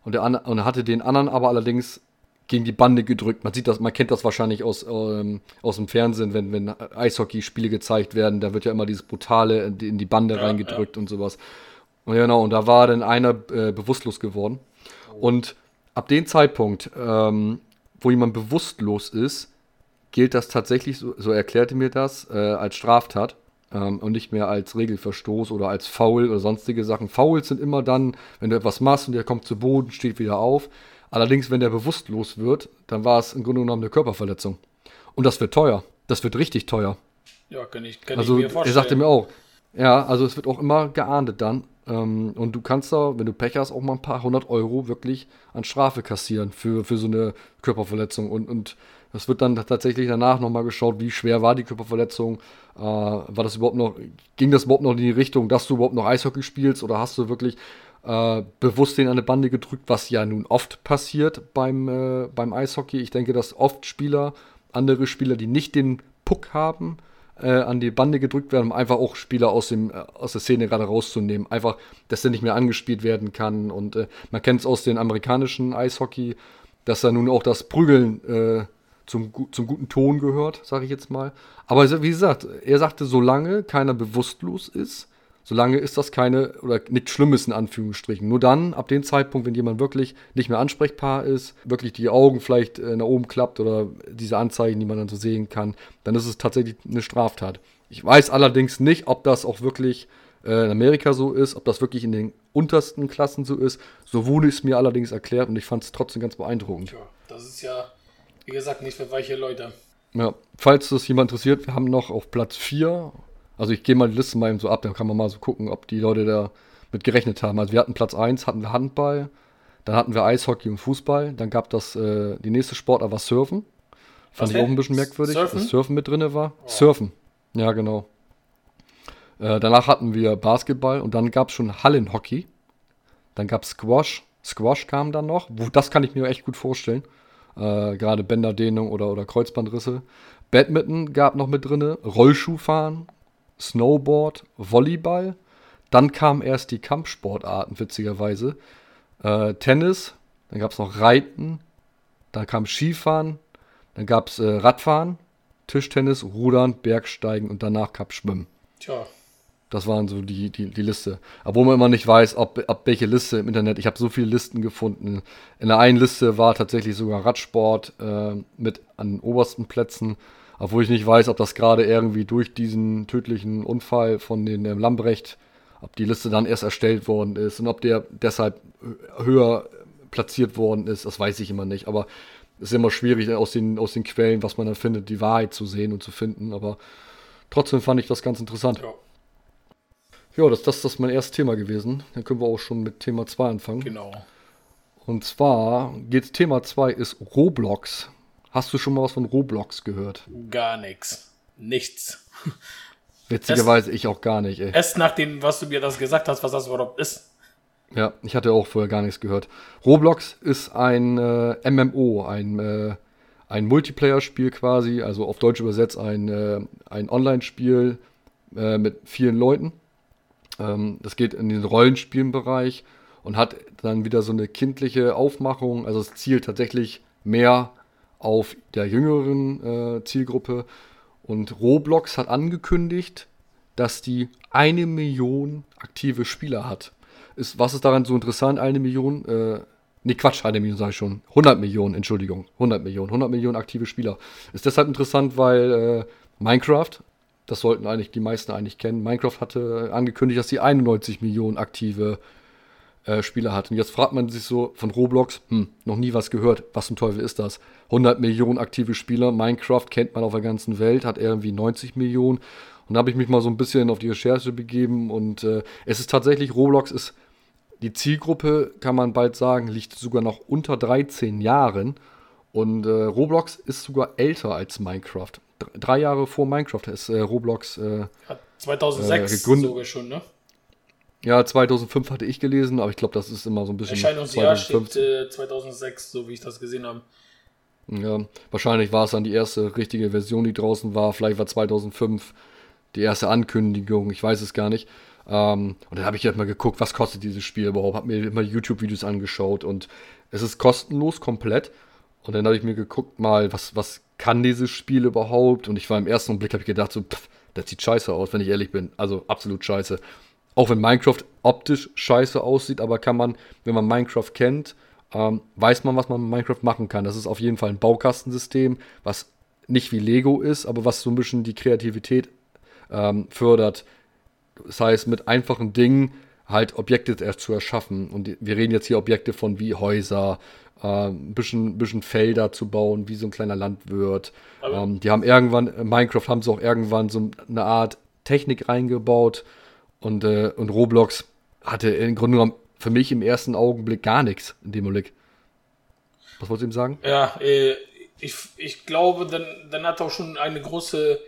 und der andere und hatte den anderen aber allerdings gegen die Bande gedrückt. Man sieht das, man kennt das wahrscheinlich aus, ähm, aus dem Fernsehen, wenn, wenn Eishockeyspiele gezeigt werden, da wird ja immer dieses Brutale in die, in die Bande ja, reingedrückt ja. und sowas. Genau, und da war dann einer äh, bewusstlos geworden. Oh. Und ab dem Zeitpunkt, ähm, wo jemand bewusstlos ist, gilt das tatsächlich, so, so erklärte mir das, äh, als Straftat ähm, und nicht mehr als Regelverstoß oder als Foul oder sonstige Sachen. Fouls sind immer dann, wenn du etwas machst und der kommt zu Boden, steht wieder auf. Allerdings, wenn der bewusstlos wird, dann war es im Grunde genommen eine Körperverletzung. Und das wird teuer. Das wird richtig teuer. Ja, kann ich, kann also, ich mir vorstellen. Er sagte mir auch, ja, also es wird auch immer geahndet dann. Ähm, und du kannst da, wenn du Pech hast, auch mal ein paar hundert Euro wirklich an Strafe kassieren für, für so eine Körperverletzung. Und, und das wird dann tatsächlich danach nochmal geschaut, wie schwer war die Körperverletzung. Äh, war das überhaupt noch, ging das überhaupt noch in die Richtung, dass du überhaupt noch Eishockey spielst oder hast du wirklich äh, bewusst den an eine Bande gedrückt, was ja nun oft passiert beim, äh, beim Eishockey. Ich denke, dass oft Spieler, andere Spieler, die nicht den Puck haben, äh, an die Bande gedrückt werden, um einfach auch Spieler aus, dem, äh, aus der Szene gerade rauszunehmen. Einfach, dass der nicht mehr angespielt werden kann. Und äh, man kennt es aus dem amerikanischen Eishockey, dass da nun auch das Prügeln äh, zum, zum guten Ton gehört, sage ich jetzt mal. Aber wie gesagt, er sagte, solange keiner bewusstlos ist, solange ist das keine oder nichts Schlimmes in Anführungsstrichen. Nur dann, ab dem Zeitpunkt, wenn jemand wirklich nicht mehr ansprechbar ist, wirklich die Augen vielleicht äh, nach oben klappt oder diese Anzeigen, die man dann so sehen kann, dann ist es tatsächlich eine Straftat. Ich weiß allerdings nicht, ob das auch wirklich äh, in Amerika so ist, ob das wirklich in den untersten Klassen so ist. So wurde es mir allerdings erklärt und ich fand es trotzdem ganz beeindruckend. Ja, das ist ja, wie gesagt, nicht für weiche Leute. Ja, falls das jemand interessiert, wir haben noch auf Platz 4 also ich gehe mal die Liste mal eben so ab, dann kann man mal so gucken, ob die Leute da mit gerechnet haben. Also wir hatten Platz 1, hatten wir Handball, dann hatten wir Eishockey und Fußball, dann gab das, äh, die nächste Sportart war Surfen. Fand Was ich auch ein bisschen merkwürdig, Surfen? dass Surfen mit drin war. Oh. Surfen, ja genau. Äh, danach hatten wir Basketball und dann gab es schon Hallenhockey. Dann gab es Squash. Squash kam dann noch. Wo, das kann ich mir echt gut vorstellen. Äh, Gerade Bänderdehnung oder, oder Kreuzbandrisse. Badminton gab noch mit drin. Rollschuhfahren Snowboard, Volleyball. Dann kamen erst die Kampfsportarten, witzigerweise. Äh, Tennis, dann gab es noch Reiten, dann kam Skifahren, dann gab es äh, Radfahren, Tischtennis, Rudern, Bergsteigen und danach gab Schwimmen. Tja. Das waren so die, die, die Liste. Obwohl man immer nicht weiß, ob, ob welche Liste im Internet. Ich habe so viele Listen gefunden. In der einen Liste war tatsächlich sogar Radsport äh, mit an den obersten Plätzen. Obwohl ich nicht weiß, ob das gerade irgendwie durch diesen tödlichen Unfall von den ähm, Lambrecht, ob die Liste dann erst erstellt worden ist und ob der deshalb höher platziert worden ist, das weiß ich immer nicht. Aber es ist immer schwierig aus den, aus den Quellen, was man dann findet, die Wahrheit zu sehen und zu finden. Aber trotzdem fand ich das ganz interessant. Ja. Ja, das, das, das ist mein erstes Thema gewesen. Dann können wir auch schon mit Thema 2 anfangen. Genau. Und zwar geht Thema 2 ist Roblox. Hast du schon mal was von Roblox gehört? Gar nichts. Nichts. Witzigerweise ich auch gar nicht, ey. Erst nachdem, was du mir das gesagt hast, was das überhaupt ist. Ja, ich hatte auch vorher gar nichts gehört. Roblox ist ein äh, MMO, ein, äh, ein Multiplayer-Spiel quasi, also auf Deutsch übersetzt ein, äh, ein Online-Spiel äh, mit vielen Leuten. Ähm, das geht in den Rollenspielenbereich und hat dann wieder so eine kindliche Aufmachung. Also es zielt tatsächlich mehr auf der jüngeren äh, Zielgruppe. Und Roblox hat angekündigt, dass die eine Million aktive Spieler hat. Ist, was ist daran so interessant? Eine Million, äh, nee, Quatsch, eine Million sage ich schon. 100 Millionen, Entschuldigung. 100 Millionen, 100 Millionen aktive Spieler. Ist deshalb interessant, weil äh, Minecraft, das sollten eigentlich die meisten eigentlich kennen, Minecraft hatte angekündigt, dass sie 91 Millionen aktive äh, Spieler hat. Und jetzt fragt man sich so von Roblox, hm, noch nie was gehört, was zum Teufel ist das? 100 Millionen aktive Spieler, Minecraft kennt man auf der ganzen Welt, hat irgendwie 90 Millionen. Und da habe ich mich mal so ein bisschen auf die Recherche begeben und äh, es ist tatsächlich, Roblox ist, die Zielgruppe, kann man bald sagen, liegt sogar noch unter 13 Jahren. Und äh, Roblox ist sogar älter als Minecraft. Drei Jahre vor Minecraft ist äh, Roblox äh, 2006 äh, gegründet. sogar schon, ne? Ja, 2005 hatte ich gelesen, aber ich glaube, das ist immer so ein bisschen. Erscheinungsjahr steht äh, 2006, so wie ich das gesehen habe. Ja, wahrscheinlich war es dann die erste richtige Version, die draußen war. Vielleicht war 2005 die erste Ankündigung, ich weiß es gar nicht. Ähm, und dann habe ich halt mal geguckt, was kostet dieses Spiel überhaupt. Habe mir immer YouTube-Videos angeschaut und es ist kostenlos komplett. Und dann habe ich mir geguckt mal, was, was kann dieses Spiel überhaupt? Und ich war im ersten Blick, habe ich gedacht, so, pff, das sieht scheiße aus, wenn ich ehrlich bin. Also absolut scheiße. Auch wenn Minecraft optisch scheiße aussieht, aber kann man, wenn man Minecraft kennt, ähm, weiß man, was man mit Minecraft machen kann. Das ist auf jeden Fall ein Baukastensystem, was nicht wie Lego ist, aber was so ein bisschen die Kreativität ähm, fördert. Das heißt, mit einfachen Dingen halt Objekte erst zu erschaffen. Und wir reden jetzt hier Objekte von wie Häuser, äh, ein bisschen, bisschen Felder zu bauen, wie so ein kleiner Landwirt. Ähm, die haben irgendwann, Minecraft haben sie auch irgendwann so eine Art Technik reingebaut und, äh, und Roblox hatte im Grunde genommen für mich im ersten Augenblick gar nichts in dem Augenblick. Was wolltest du ihm sagen? Ja, äh, ich, ich glaube, dann, dann hat er auch schon eine große,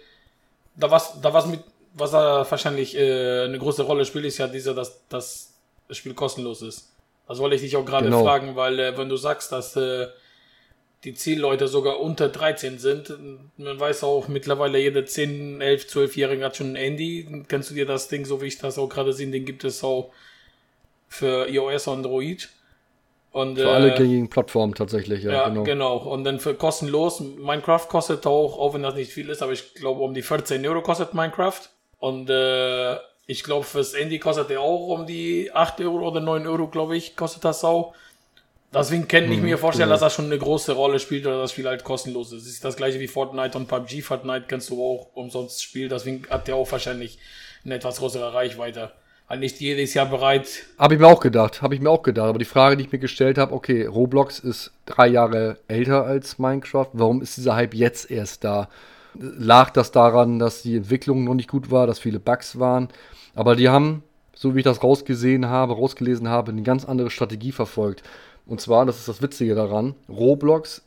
da was, da was mit, was er wahrscheinlich äh, eine große Rolle spielt, ist ja dieser, dass, dass das Spiel kostenlos ist. Das wollte ich dich auch gerade genau. fragen, weil äh, wenn du sagst, dass äh, die Zielleute sogar unter 13 sind, man weiß auch mittlerweile jede 10, 11, 12-Jährige hat schon ein Handy. Kennst du dir das Ding, so wie ich das auch gerade sehe, den gibt es auch für iOS und Android. Und, für äh, alle gängigen Plattformen tatsächlich, ja, ja genau. genau. Und dann für kostenlos, Minecraft kostet auch, auch wenn das nicht viel ist, aber ich glaube um die 14 Euro kostet Minecraft. Und äh, ich glaube fürs Handy kostet der auch um die 8 Euro oder 9 Euro, glaube ich, kostet das auch. Deswegen kann ich mir vorstellen, genau. dass das schon eine große Rolle spielt oder das Spiel halt kostenlos ist. Es ist das gleiche wie Fortnite und PUBG. Fortnite kannst du auch umsonst spielen, deswegen hat der auch wahrscheinlich eine etwas größere Reichweite halt nicht jedes Jahr bereit. Habe ich mir auch gedacht, habe ich mir auch gedacht. Aber die Frage, die ich mir gestellt habe, okay, Roblox ist drei Jahre älter als Minecraft. Warum ist dieser Hype jetzt erst da? Lag das daran, dass die Entwicklung noch nicht gut war, dass viele Bugs waren? Aber die haben, so wie ich das rausgesehen habe, rausgelesen habe, eine ganz andere Strategie verfolgt. Und zwar, das ist das Witzige daran, Roblox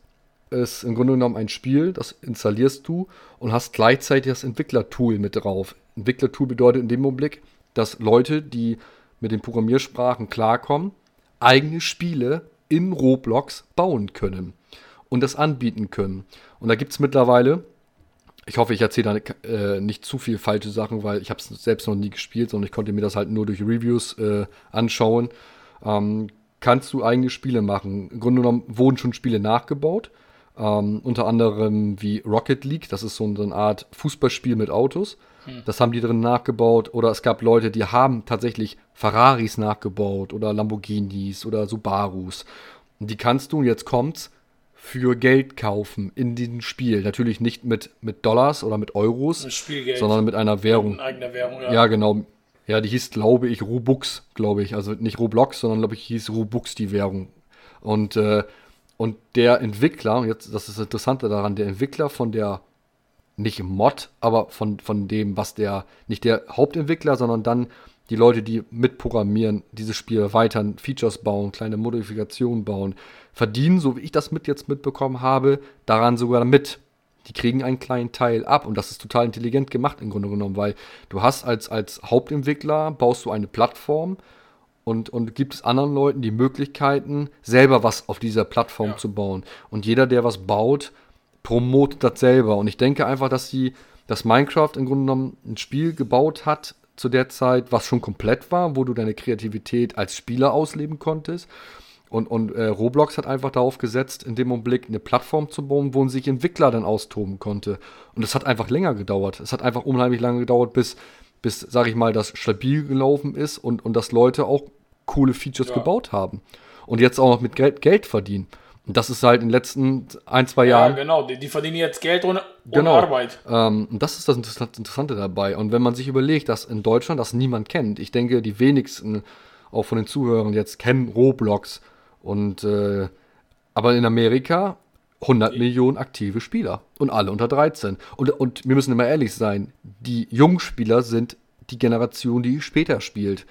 ist im Grunde genommen ein Spiel, das installierst du und hast gleichzeitig das Entwicklertool mit drauf. Entwicklertool bedeutet in dem Augenblick, dass Leute, die mit den Programmiersprachen klarkommen, eigene Spiele in Roblox bauen können und das anbieten können. Und da gibt es mittlerweile, ich hoffe, ich erzähle da äh, nicht zu viel falsche Sachen, weil ich habe es selbst noch nie gespielt, sondern ich konnte mir das halt nur durch Reviews äh, anschauen. Ähm, kannst du eigene Spiele machen. Im Grunde genommen wurden schon Spiele nachgebaut. Ähm, unter anderem wie Rocket League, das ist so eine Art Fußballspiel mit Autos. Hm. Das haben die drin nachgebaut. Oder es gab Leute, die haben tatsächlich Ferraris nachgebaut oder Lamborghinis oder Subarus. Und die kannst du, jetzt kommt's, für Geld kaufen in diesem Spiel. Natürlich nicht mit, mit Dollars oder mit Euros, sondern mit einer Währung. Mit eigener Währung, ja. Ja, genau. Ja, die hieß, glaube ich, Robux, glaube ich. Also nicht Roblox, sondern, glaube ich, hieß Robux die Währung. Und, äh, und der Entwickler, und jetzt, das ist das Interessante daran, der Entwickler von der nicht Mod, aber von, von dem, was der, nicht der Hauptentwickler, sondern dann die Leute, die mitprogrammieren, dieses Spiel erweitern, Features bauen, kleine Modifikationen bauen, verdienen, so wie ich das mit jetzt mitbekommen habe, daran sogar mit. Die kriegen einen kleinen Teil ab und das ist total intelligent gemacht im Grunde genommen, weil du hast als, als Hauptentwickler, baust du eine Plattform und, und gibt es anderen Leuten die Möglichkeiten, selber was auf dieser Plattform ja. zu bauen. Und jeder, der was baut, promotet das selber. Und ich denke einfach, dass sie, dass Minecraft im Grunde genommen ein Spiel gebaut hat zu der Zeit, was schon komplett war, wo du deine Kreativität als Spieler ausleben konntest. Und, und äh, Roblox hat einfach darauf gesetzt, in dem Augenblick eine Plattform zu bauen, wo sich Entwickler dann austoben konnte. Und es hat einfach länger gedauert. Es hat einfach unheimlich lange gedauert, bis, bis sag ich mal, das stabil gelaufen ist und, und dass Leute auch coole Features ja. gebaut haben. Und jetzt auch noch mit Geld, Geld verdienen. Und das ist halt in den letzten ein, zwei Jahren. Ja, genau. Die, die verdienen jetzt Geld ohne, ohne genau. Arbeit. Ähm, und das ist das Interessante dabei. Und wenn man sich überlegt, dass in Deutschland das niemand kennt, ich denke, die wenigsten, auch von den Zuhörern jetzt, kennen Roblox. Und, äh, aber in Amerika 100 Millionen aktive Spieler. Und alle unter 13. Und, und wir müssen immer ehrlich sein, die Jungspieler sind die Generation, die später spielt.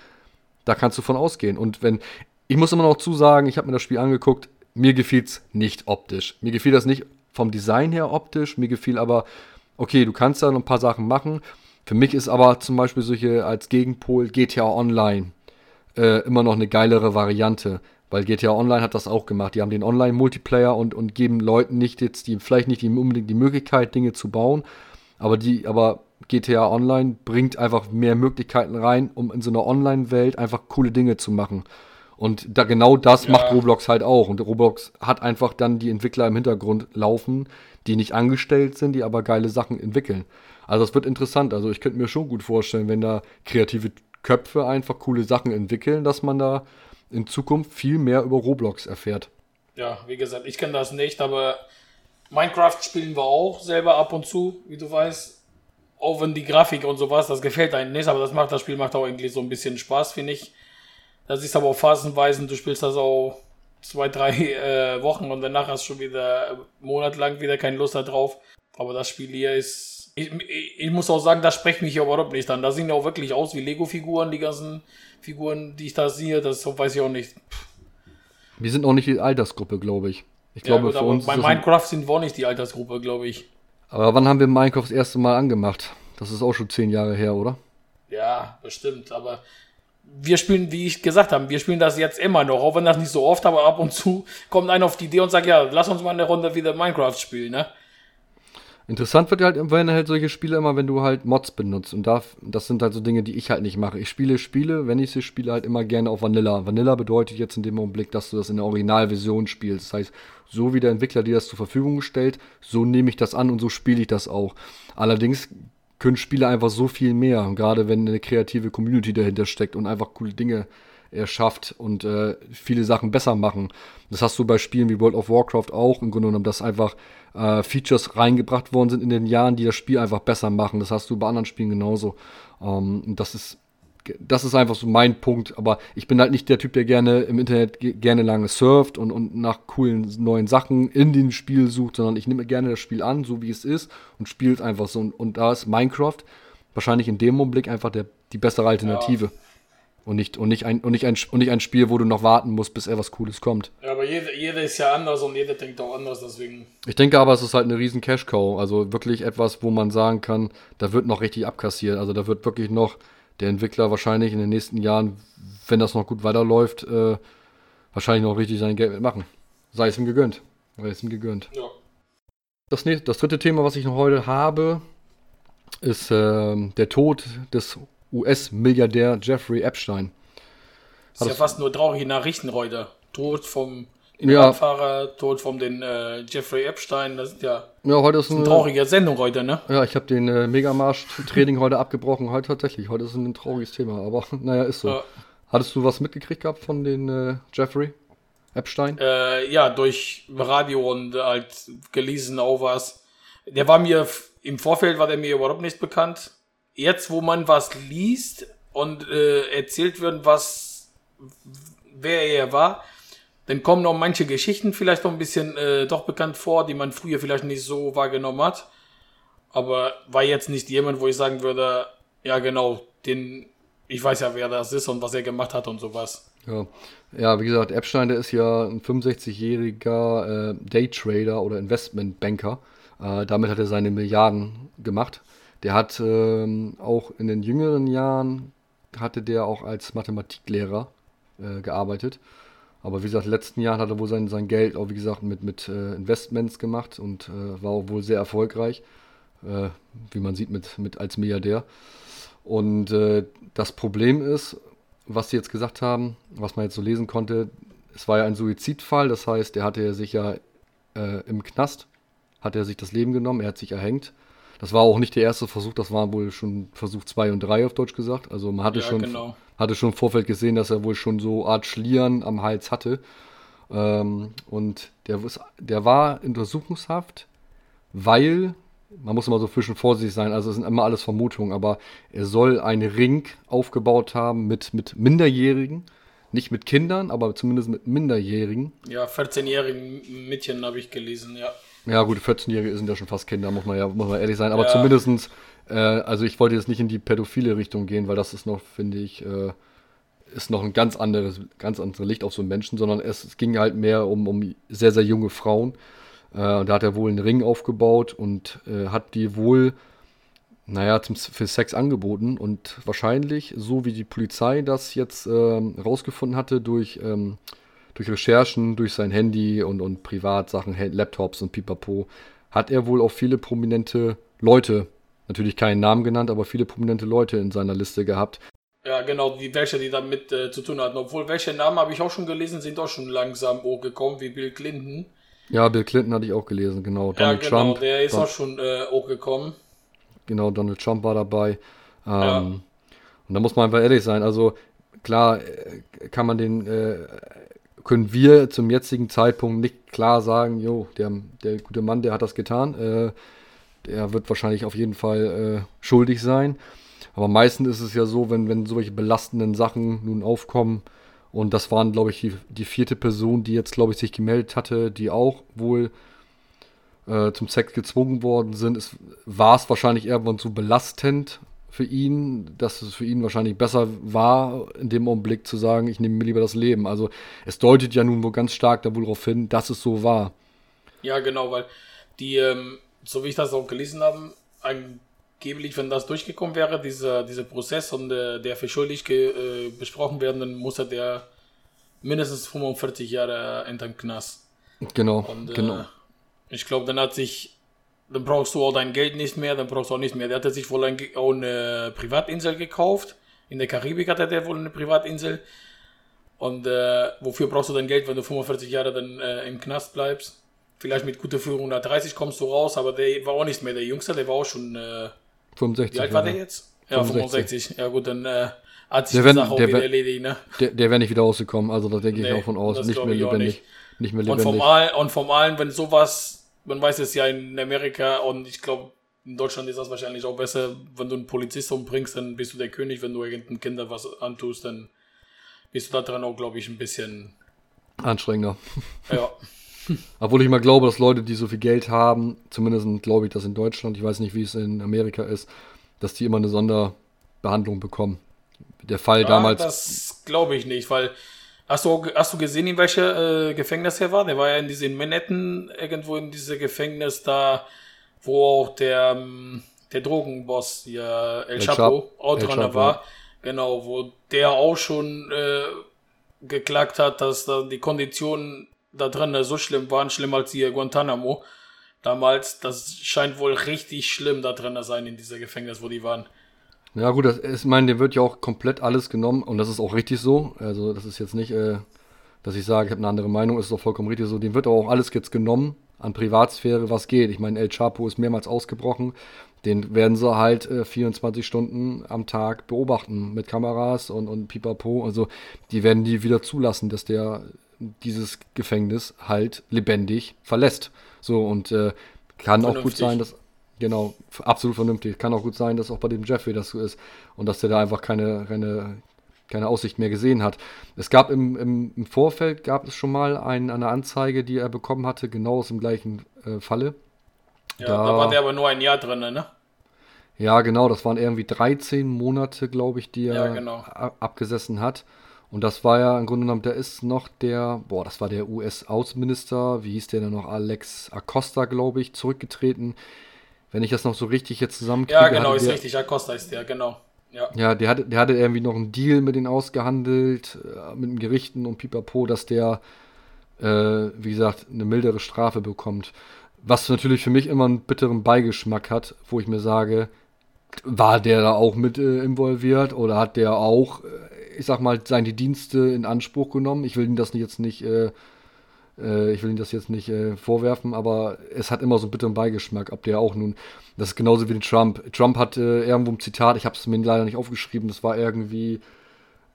Da kannst du von ausgehen. Und wenn, ich muss immer noch zusagen, ich habe mir das Spiel angeguckt, mir gefiel es nicht optisch. Mir gefiel das nicht vom Design her optisch, mir gefiel aber, okay, du kannst da noch ein paar Sachen machen. Für mich ist aber zum Beispiel solche als Gegenpol GTA Online äh, immer noch eine geilere Variante. Weil GTA Online hat das auch gemacht. Die haben den Online-Multiplayer und, und geben Leuten nicht jetzt die, vielleicht nicht die, unbedingt die Möglichkeit, Dinge zu bauen. Aber die, aber GTA Online bringt einfach mehr Möglichkeiten rein, um in so einer Online-Welt einfach coole Dinge zu machen. Und da genau das ja. macht Roblox halt auch. Und Roblox hat einfach dann die Entwickler im Hintergrund laufen, die nicht angestellt sind, die aber geile Sachen entwickeln. Also es wird interessant. Also ich könnte mir schon gut vorstellen, wenn da kreative Köpfe einfach coole Sachen entwickeln, dass man da in Zukunft viel mehr über Roblox erfährt. Ja, wie gesagt, ich kenne das nicht, aber Minecraft spielen wir auch selber ab und zu, wie du weißt. Auch wenn die Grafik und sowas, das gefällt einem nicht, aber das macht das Spiel macht auch irgendwie so ein bisschen Spaß, finde ich. Das ist aber auch phasenweise, du spielst das auch zwei, drei äh, Wochen und danach hast du schon wieder monatelang wieder keine Lust darauf. Aber das Spiel hier ist. Ich, ich, ich, muss auch sagen, das spricht mich überhaupt nicht an. Da sehen ja auch wirklich aus wie Lego-Figuren, die ganzen Figuren, die ich da sehe. Das weiß ich auch nicht. Wir sind auch nicht die Altersgruppe, glaube ich. Ich glaube, ja, gut, für uns. Bei Minecraft sind wir auch nicht die Altersgruppe, glaube ich. Aber wann haben wir Minecraft das erste Mal angemacht? Das ist auch schon zehn Jahre her, oder? Ja, bestimmt. Aber wir spielen, wie ich gesagt habe, wir spielen das jetzt immer noch, auch wenn das nicht so oft, aber ab und zu kommt einer auf die Idee und sagt, ja, lass uns mal eine Runde wieder Minecraft spielen, ne? Interessant wird halt, wenn halt solche Spiele immer, wenn du halt Mods benutzt. Und da, das sind halt so Dinge, die ich halt nicht mache. Ich spiele Spiele, wenn ich sie spiele, halt immer gerne auf Vanilla. Vanilla bedeutet jetzt in dem Augenblick, dass du das in der Originalversion spielst. Das heißt, so wie der Entwickler dir das zur Verfügung stellt, so nehme ich das an und so spiele ich das auch. Allerdings können Spiele einfach so viel mehr, gerade wenn eine kreative Community dahinter steckt und einfach coole Dinge erschafft und äh, viele Sachen besser machen. Das hast du bei Spielen wie World of Warcraft auch im Grunde genommen, dass einfach äh, Features reingebracht worden sind in den Jahren, die das Spiel einfach besser machen. Das hast du bei anderen Spielen genauso. Ähm, das ist das ist einfach so mein Punkt. Aber ich bin halt nicht der Typ, der gerne im Internet gerne lange surft und, und nach coolen neuen Sachen in dem Spiel sucht, sondern ich nehme gerne das Spiel an, so wie es ist, und spiele es einfach so. Und, und, da ist Minecraft wahrscheinlich in dem Augenblick einfach der, die bessere Alternative. Ja. Und nicht, und, nicht ein, und, nicht ein, und nicht ein Spiel, wo du noch warten musst, bis etwas Cooles kommt. Ja, aber jeder, jeder ist ja anders und jeder denkt auch anders, deswegen. Ich denke aber, es ist halt eine riesen Cash-Cow. Also wirklich etwas, wo man sagen kann, da wird noch richtig abkassiert. Also da wird wirklich noch der Entwickler wahrscheinlich in den nächsten Jahren, wenn das noch gut weiterläuft, äh, wahrscheinlich noch richtig sein Geld mitmachen. Sei es ihm gegönnt. Sei es ihm gegönnt. Ja. Das, nächste, das dritte Thema, was ich noch heute habe, ist äh, der Tod des US-Milliardär Jeffrey Epstein. Das ist ja fast nur traurige Nachrichten heute. Tod vom ja. Fahrer, Tod von den äh, Jeffrey Epstein, das ist ja, ja heute ist eine traurige Sendung heute, ne? Ja, ich habe den äh, Megamarsch-Training heute abgebrochen, heute tatsächlich. Heute ist ein trauriges Thema, aber naja, ist so. Ja. Hattest du was mitgekriegt gehabt von den äh, Jeffrey Epstein? Äh, ja, durch Radio und halt gelesen auch was. Der war mir im Vorfeld war der mir überhaupt nicht bekannt. Jetzt, wo man was liest und äh, erzählt wird, was wer er war, dann kommen noch manche Geschichten vielleicht noch ein bisschen äh, doch bekannt vor, die man früher vielleicht nicht so wahrgenommen hat. Aber war jetzt nicht jemand, wo ich sagen würde, ja genau, den, ich weiß ja, wer das ist und was er gemacht hat und sowas. Ja, ja wie gesagt, Epstein, der ist ja ein 65-jähriger äh, Daytrader oder Investmentbanker. Äh, damit hat er seine Milliarden gemacht. Der hat ähm, auch in den jüngeren Jahren, hatte der auch als Mathematiklehrer äh, gearbeitet. Aber wie gesagt, in den letzten Jahren hat er wohl sein, sein Geld auch, wie gesagt, mit, mit äh, Investments gemacht und äh, war auch wohl sehr erfolgreich, äh, wie man sieht, mit, mit als Milliardär. Und äh, das Problem ist, was sie jetzt gesagt haben, was man jetzt so lesen konnte, es war ja ein Suizidfall, das heißt, er hatte sich ja äh, im Knast, hat er sich das Leben genommen, er hat sich erhängt. Das war auch nicht der erste Versuch, das waren wohl schon Versuch 2 und 3 auf Deutsch gesagt. Also man hatte ja, schon genau hatte schon im Vorfeld gesehen, dass er wohl schon so Art Schlieren am Hals hatte. Ähm, und der, der war in Untersuchungshaft, weil, man muss immer so zwischen vorsichtig sein, also es sind immer alles Vermutungen, aber er soll einen Ring aufgebaut haben mit, mit Minderjährigen. Nicht mit Kindern, aber zumindest mit Minderjährigen. Ja, 14-jährigen Mädchen habe ich gelesen, ja. Ja, gut, 14-Jährige sind ja schon fast Kinder, muss man ja muss man ehrlich sein. Aber ja. zumindest äh, also ich wollte jetzt nicht in die pädophile Richtung gehen, weil das ist noch, finde ich, äh, ist noch ein ganz anderes, ganz anderes Licht auf so einen Menschen, sondern es, es ging halt mehr um, um sehr, sehr junge Frauen. Äh, und da hat er wohl einen Ring aufgebaut und äh, hat die wohl, naja, zum, für Sex angeboten. Und wahrscheinlich, so wie die Polizei das jetzt ähm, rausgefunden hatte, durch, ähm, durch Recherchen, durch sein Handy und, und Privatsachen, Laptops und Pipapo, hat er wohl auch viele prominente Leute natürlich keinen Namen genannt, aber viele prominente Leute in seiner Liste gehabt. Ja, genau, wie welche die damit äh, zu tun hatten. Obwohl, welche Namen habe ich auch schon gelesen, sind auch schon langsam hochgekommen, wie Bill Clinton. Ja, Bill Clinton hatte ich auch gelesen, genau. Donald ja, genau, Trump, der ist Don auch schon äh, hochgekommen. Genau, Donald Trump war dabei. Ähm, ja. Und da muss man einfach ehrlich sein. Also, klar, äh, kann man den, äh, können wir zum jetzigen Zeitpunkt nicht klar sagen, jo, der, der gute Mann, der hat das getan. Äh, der wird wahrscheinlich auf jeden Fall äh, schuldig sein. Aber meistens ist es ja so, wenn, wenn solche belastenden Sachen nun aufkommen, und das waren, glaube ich, die, die, vierte Person, die jetzt, glaube ich, sich gemeldet hatte, die auch wohl äh, zum Sex gezwungen worden sind, war es wahrscheinlich irgendwann so belastend für ihn, dass es für ihn wahrscheinlich besser war, in dem Augenblick zu sagen, ich nehme mir lieber das Leben. Also es deutet ja nun wohl ganz stark darauf hin, dass es so war. Ja, genau, weil die, ähm, so wie ich das auch gelesen habe, angeblich, wenn das durchgekommen wäre, dieser, dieser Prozess und äh, der für schuldig äh, besprochen werden, dann muss er der mindestens 45 Jahre in den Knast. Genau, und, äh, genau. Ich glaube, dann hat sich, dann brauchst du auch dein Geld nicht mehr, dann brauchst du auch nicht mehr. Der hat sich wohl ein, auch eine Privatinsel gekauft. In der Karibik hat er wohl eine Privatinsel. Und äh, wofür brauchst du dein Geld, wenn du 45 Jahre dann äh, im Knast bleibst? Vielleicht mit guter Führung 130 kommst du raus, aber der war auch nicht mehr der Jüngste, der war auch schon äh, 65. Wie alt war der jetzt? Ja, 65. 65. Ja, gut, dann äh, hat sich der die Sache auch wieder erledigt, ne? Der, der wäre nicht wieder rausgekommen, also da denke nee, ich auch von aus. Nicht mehr lebendig. Nicht. nicht. mehr lebendig. Und formal, und formal, wenn sowas, man weiß es ja in Amerika und ich glaube, in Deutschland ist das wahrscheinlich auch besser, wenn du einen Polizist umbringst, dann bist du der König, wenn du irgendeinem Kinder was antust, dann bist du da dran auch, glaube ich, ein bisschen anstrengender. Ja. Obwohl ich mal glaube, dass Leute, die so viel Geld haben, zumindest glaube ich das in Deutschland, ich weiß nicht, wie es in Amerika ist, dass die immer eine Sonderbehandlung bekommen. Der Fall ja, damals. Das glaube ich nicht, weil. Hast du, hast du gesehen, in welcher äh, Gefängnis er war? Der war ja in diesem Manhattan, irgendwo in diesem Gefängnis da, wo auch der, ähm, der Drogenboss, ja, El, El Chapo, auch dran war. Genau, wo der auch schon äh, geklagt hat, dass da die Konditionen da drin so schlimm waren, schlimmer als hier Guantanamo damals. Das scheint wohl richtig schlimm da drin zu sein in dieser Gefängnis, wo die waren. Ja gut, das, ich meine, dem wird ja auch komplett alles genommen und das ist auch richtig so. Also das ist jetzt nicht, äh, dass ich sage, ich habe eine andere Meinung, ist auch vollkommen richtig so. Dem wird aber auch alles jetzt genommen an Privatsphäre, was geht. Ich meine, El Chapo ist mehrmals ausgebrochen. Den werden sie halt äh, 24 Stunden am Tag beobachten mit Kameras und, und Pipapo. Also die werden die wieder zulassen, dass der dieses Gefängnis halt lebendig verlässt. So und äh, kann vernünftig. auch gut sein, dass genau absolut vernünftig. Kann auch gut sein, dass auch bei dem Jeffrey das so ist und dass der da einfach keine keine keine Aussicht mehr gesehen hat. Es gab im, im, im Vorfeld gab es schon mal ein, eine Anzeige, die er bekommen hatte, genau aus dem gleichen äh, Falle. Ja, da, da war der aber nur ein Jahr drin, ne? Ja, genau, das waren irgendwie 13 Monate, glaube ich, die er ja, genau. abgesessen hat. Und das war ja im Grunde genommen, da ist noch der, boah, das war der US-Außenminister, wie hieß der denn noch, Alex Acosta, glaube ich, zurückgetreten. Wenn ich das noch so richtig jetzt zusammenkriege. Ja, genau, ist der, richtig, Acosta ist der, genau. Ja, ja der, hatte, der hatte irgendwie noch einen Deal mit denen ausgehandelt, äh, mit den Gerichten und pipapo, dass der, äh, wie gesagt, eine mildere Strafe bekommt. Was natürlich für mich immer einen bitteren Beigeschmack hat, wo ich mir sage, war der da auch mit äh, involviert oder hat der auch äh, ich sag mal, seine Dienste in Anspruch genommen. Ich will ihn das jetzt nicht, äh, ich will ihn das jetzt nicht äh, vorwerfen, aber es hat immer so einen bitteren Beigeschmack, ob der auch nun, das ist genauso wie Trump. Trump hat äh, irgendwo ein Zitat, ich habe es mir leider nicht aufgeschrieben, das war irgendwie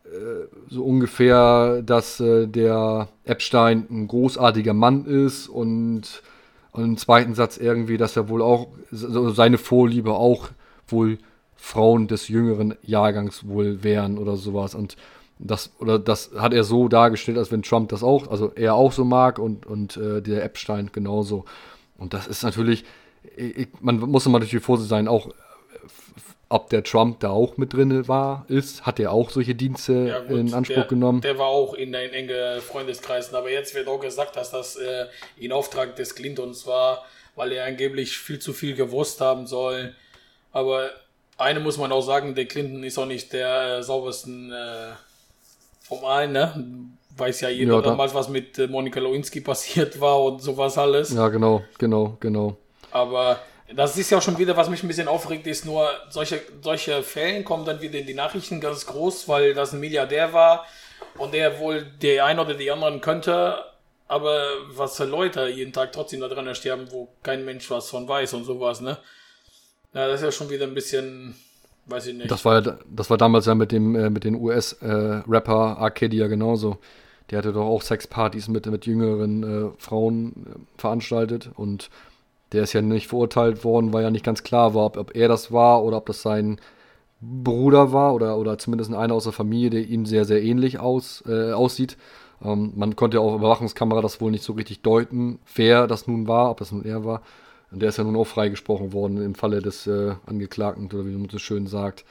äh, so ungefähr, dass äh, der Epstein ein großartiger Mann ist und, und im zweiten Satz irgendwie, dass er wohl auch seine Vorliebe auch wohl Frauen des jüngeren Jahrgangs wohl wären oder sowas. Und das, oder das hat er so dargestellt, als wenn Trump das auch, also er auch so mag und, und äh, der Epstein genauso. Und das ist natürlich, ich, man muss immer natürlich vorsichtig sein, auch ob der Trump da auch mit drin war, ist, hat er auch solche Dienste ja, gut, in Anspruch der, genommen. Der war auch in den engen Freundeskreisen, aber jetzt wird auch gesagt, dass das äh, in Auftrag des Clintons war, weil er angeblich viel zu viel gewusst haben soll. Aber eine muss man auch sagen, der Clinton ist auch nicht der äh, saubersten äh, vom allen, ne? Weiß ja jeder ja, da damals, was mit äh, Monika Lewinsky passiert war und sowas alles. Ja, genau, genau, genau. Aber Das ist ja schon wieder, was mich ein bisschen aufregt, ist nur, solche, solche Fällen kommen dann wieder in die Nachrichten ganz groß, weil das ein Milliardär war und der wohl der ein oder die anderen könnte, aber was für Leute jeden Tag trotzdem da dran sterben, wo kein Mensch was von weiß und sowas, ne? Ja, das ist ja schon wieder ein bisschen, weiß ich nicht. Das war, das war damals ja mit dem äh, mit den US-Rapper äh, Arcadia genauso. Der hatte doch auch Sexpartys mit, mit jüngeren äh, Frauen äh, veranstaltet und der ist ja nicht verurteilt worden, weil ja nicht ganz klar war, ob, ob er das war oder ob das sein Bruder war oder, oder zumindest einer aus der Familie, der ihm sehr, sehr ähnlich aus, äh, aussieht. Ähm, man konnte ja auch Überwachungskamera das wohl nicht so richtig deuten, wer das nun war, ob das nun er war. Und der ist ja nun auch freigesprochen worden im Falle des äh, Angeklagten, oder wie man so schön sagt.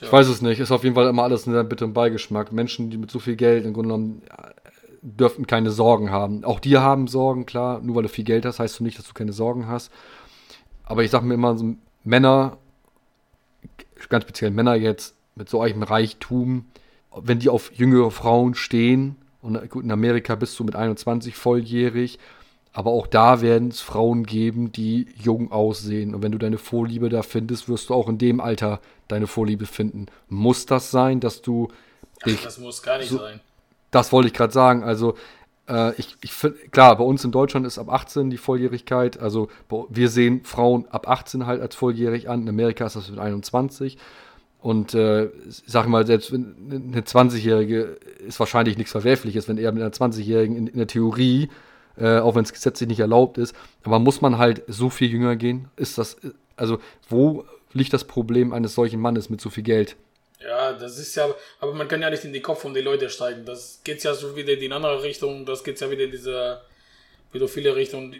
Ja. Ich weiß es nicht. Ist auf jeden Fall immer alles in bitte und Beigeschmack. Menschen, die mit so viel Geld im Grunde genommen dürften keine Sorgen haben. Auch die haben Sorgen, klar. Nur weil du viel Geld hast, heißt du nicht, dass du keine Sorgen hast. Aber ich sage mir immer, so Männer, ganz speziell Männer jetzt, mit so einem Reichtum, wenn die auf jüngere Frauen stehen, und gut, in Amerika bist du mit 21 volljährig, aber auch da werden es Frauen geben, die jung aussehen. Und wenn du deine Vorliebe da findest, wirst du auch in dem Alter deine Vorliebe finden. Muss das sein, dass du dich. Ach, das muss gar nicht so, sein. Das wollte ich gerade sagen. Also, äh, ich, ich finde, klar, bei uns in Deutschland ist ab 18 die Volljährigkeit. Also, wir sehen Frauen ab 18 halt als volljährig an. In Amerika ist das mit 21. Und äh, sag mal, selbst eine 20-Jährige ist wahrscheinlich nichts Verwerfliches, wenn er mit einer 20-Jährigen in, in, der Theorie, äh, auch wenn es gesetzlich nicht erlaubt ist, aber muss man halt so viel jünger gehen? Ist das, also wo liegt das Problem eines solchen Mannes mit so viel Geld? Ja, das ist ja, aber man kann ja nicht in den Kopf von den Leuten steigen. Das geht ja so wieder in die andere Richtung, das geht ja wieder in diese pädophile Richtung.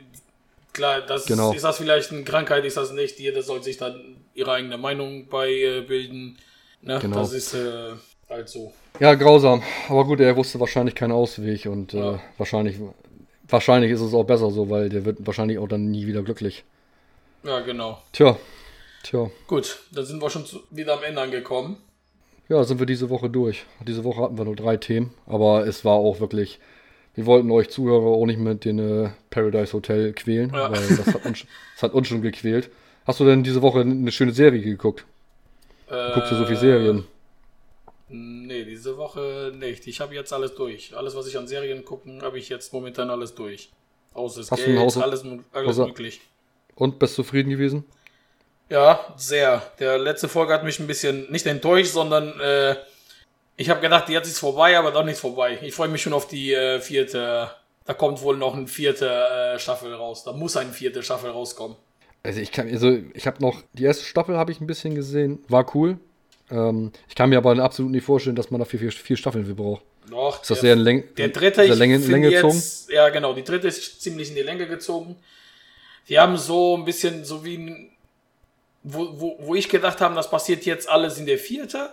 Klar, das genau. ist das vielleicht eine Krankheit, ist das nicht. Jeder soll sich dann ihre eigene Meinung beibilden. Ne? Genau. Das ist äh, halt so. Ja, grausam. Aber gut, er wusste wahrscheinlich keinen Ausweg und äh, ja. äh, wahrscheinlich, wahrscheinlich ist es auch besser so, weil der wird wahrscheinlich auch dann nie wieder glücklich. Ja, genau. Tja. Tja. Gut, dann sind wir schon wieder am Ende angekommen. Ja, sind wir diese Woche durch. Diese Woche hatten wir nur drei Themen, aber es war auch wirklich. Wir wollten euch Zuhörer auch nicht mit den äh, Paradise Hotel quälen, ja. weil das hat, uns, das hat, uns, schon gequält. Hast du denn diese Woche eine schöne Serie geguckt? Äh, Guckst du so viele Serien? Nee, diese Woche nicht. Ich habe jetzt alles durch. Alles, was ich an Serien gucken, habe ich jetzt momentan alles durch. Außer das Hast Geld, du ein Haus, alles, alles möglich. Und bist zufrieden gewesen? Ja, sehr. Der letzte Folge hat mich ein bisschen nicht enttäuscht, sondern äh, ich habe gedacht, jetzt ist vorbei, aber doch nicht vorbei. Ich freue mich schon auf die äh, vierte. Da kommt wohl noch eine vierte äh, Staffel raus. Da muss eine vierte Staffel rauskommen. Also ich kann, also ich habe noch die erste Staffel habe ich ein bisschen gesehen, war cool. Ähm, ich kann mir aber absolut nicht vorstellen, dass man dafür vier, vier Staffeln für braucht. Doch. Ist das der, sehr Läng der dritte, sehr Länge, Länge gezogen? ja, genau. Die dritte ist ziemlich in die Länge gezogen. Die haben so ein bisschen so wie ein wo, wo, wo ich gedacht habe, das passiert jetzt alles in der vierte,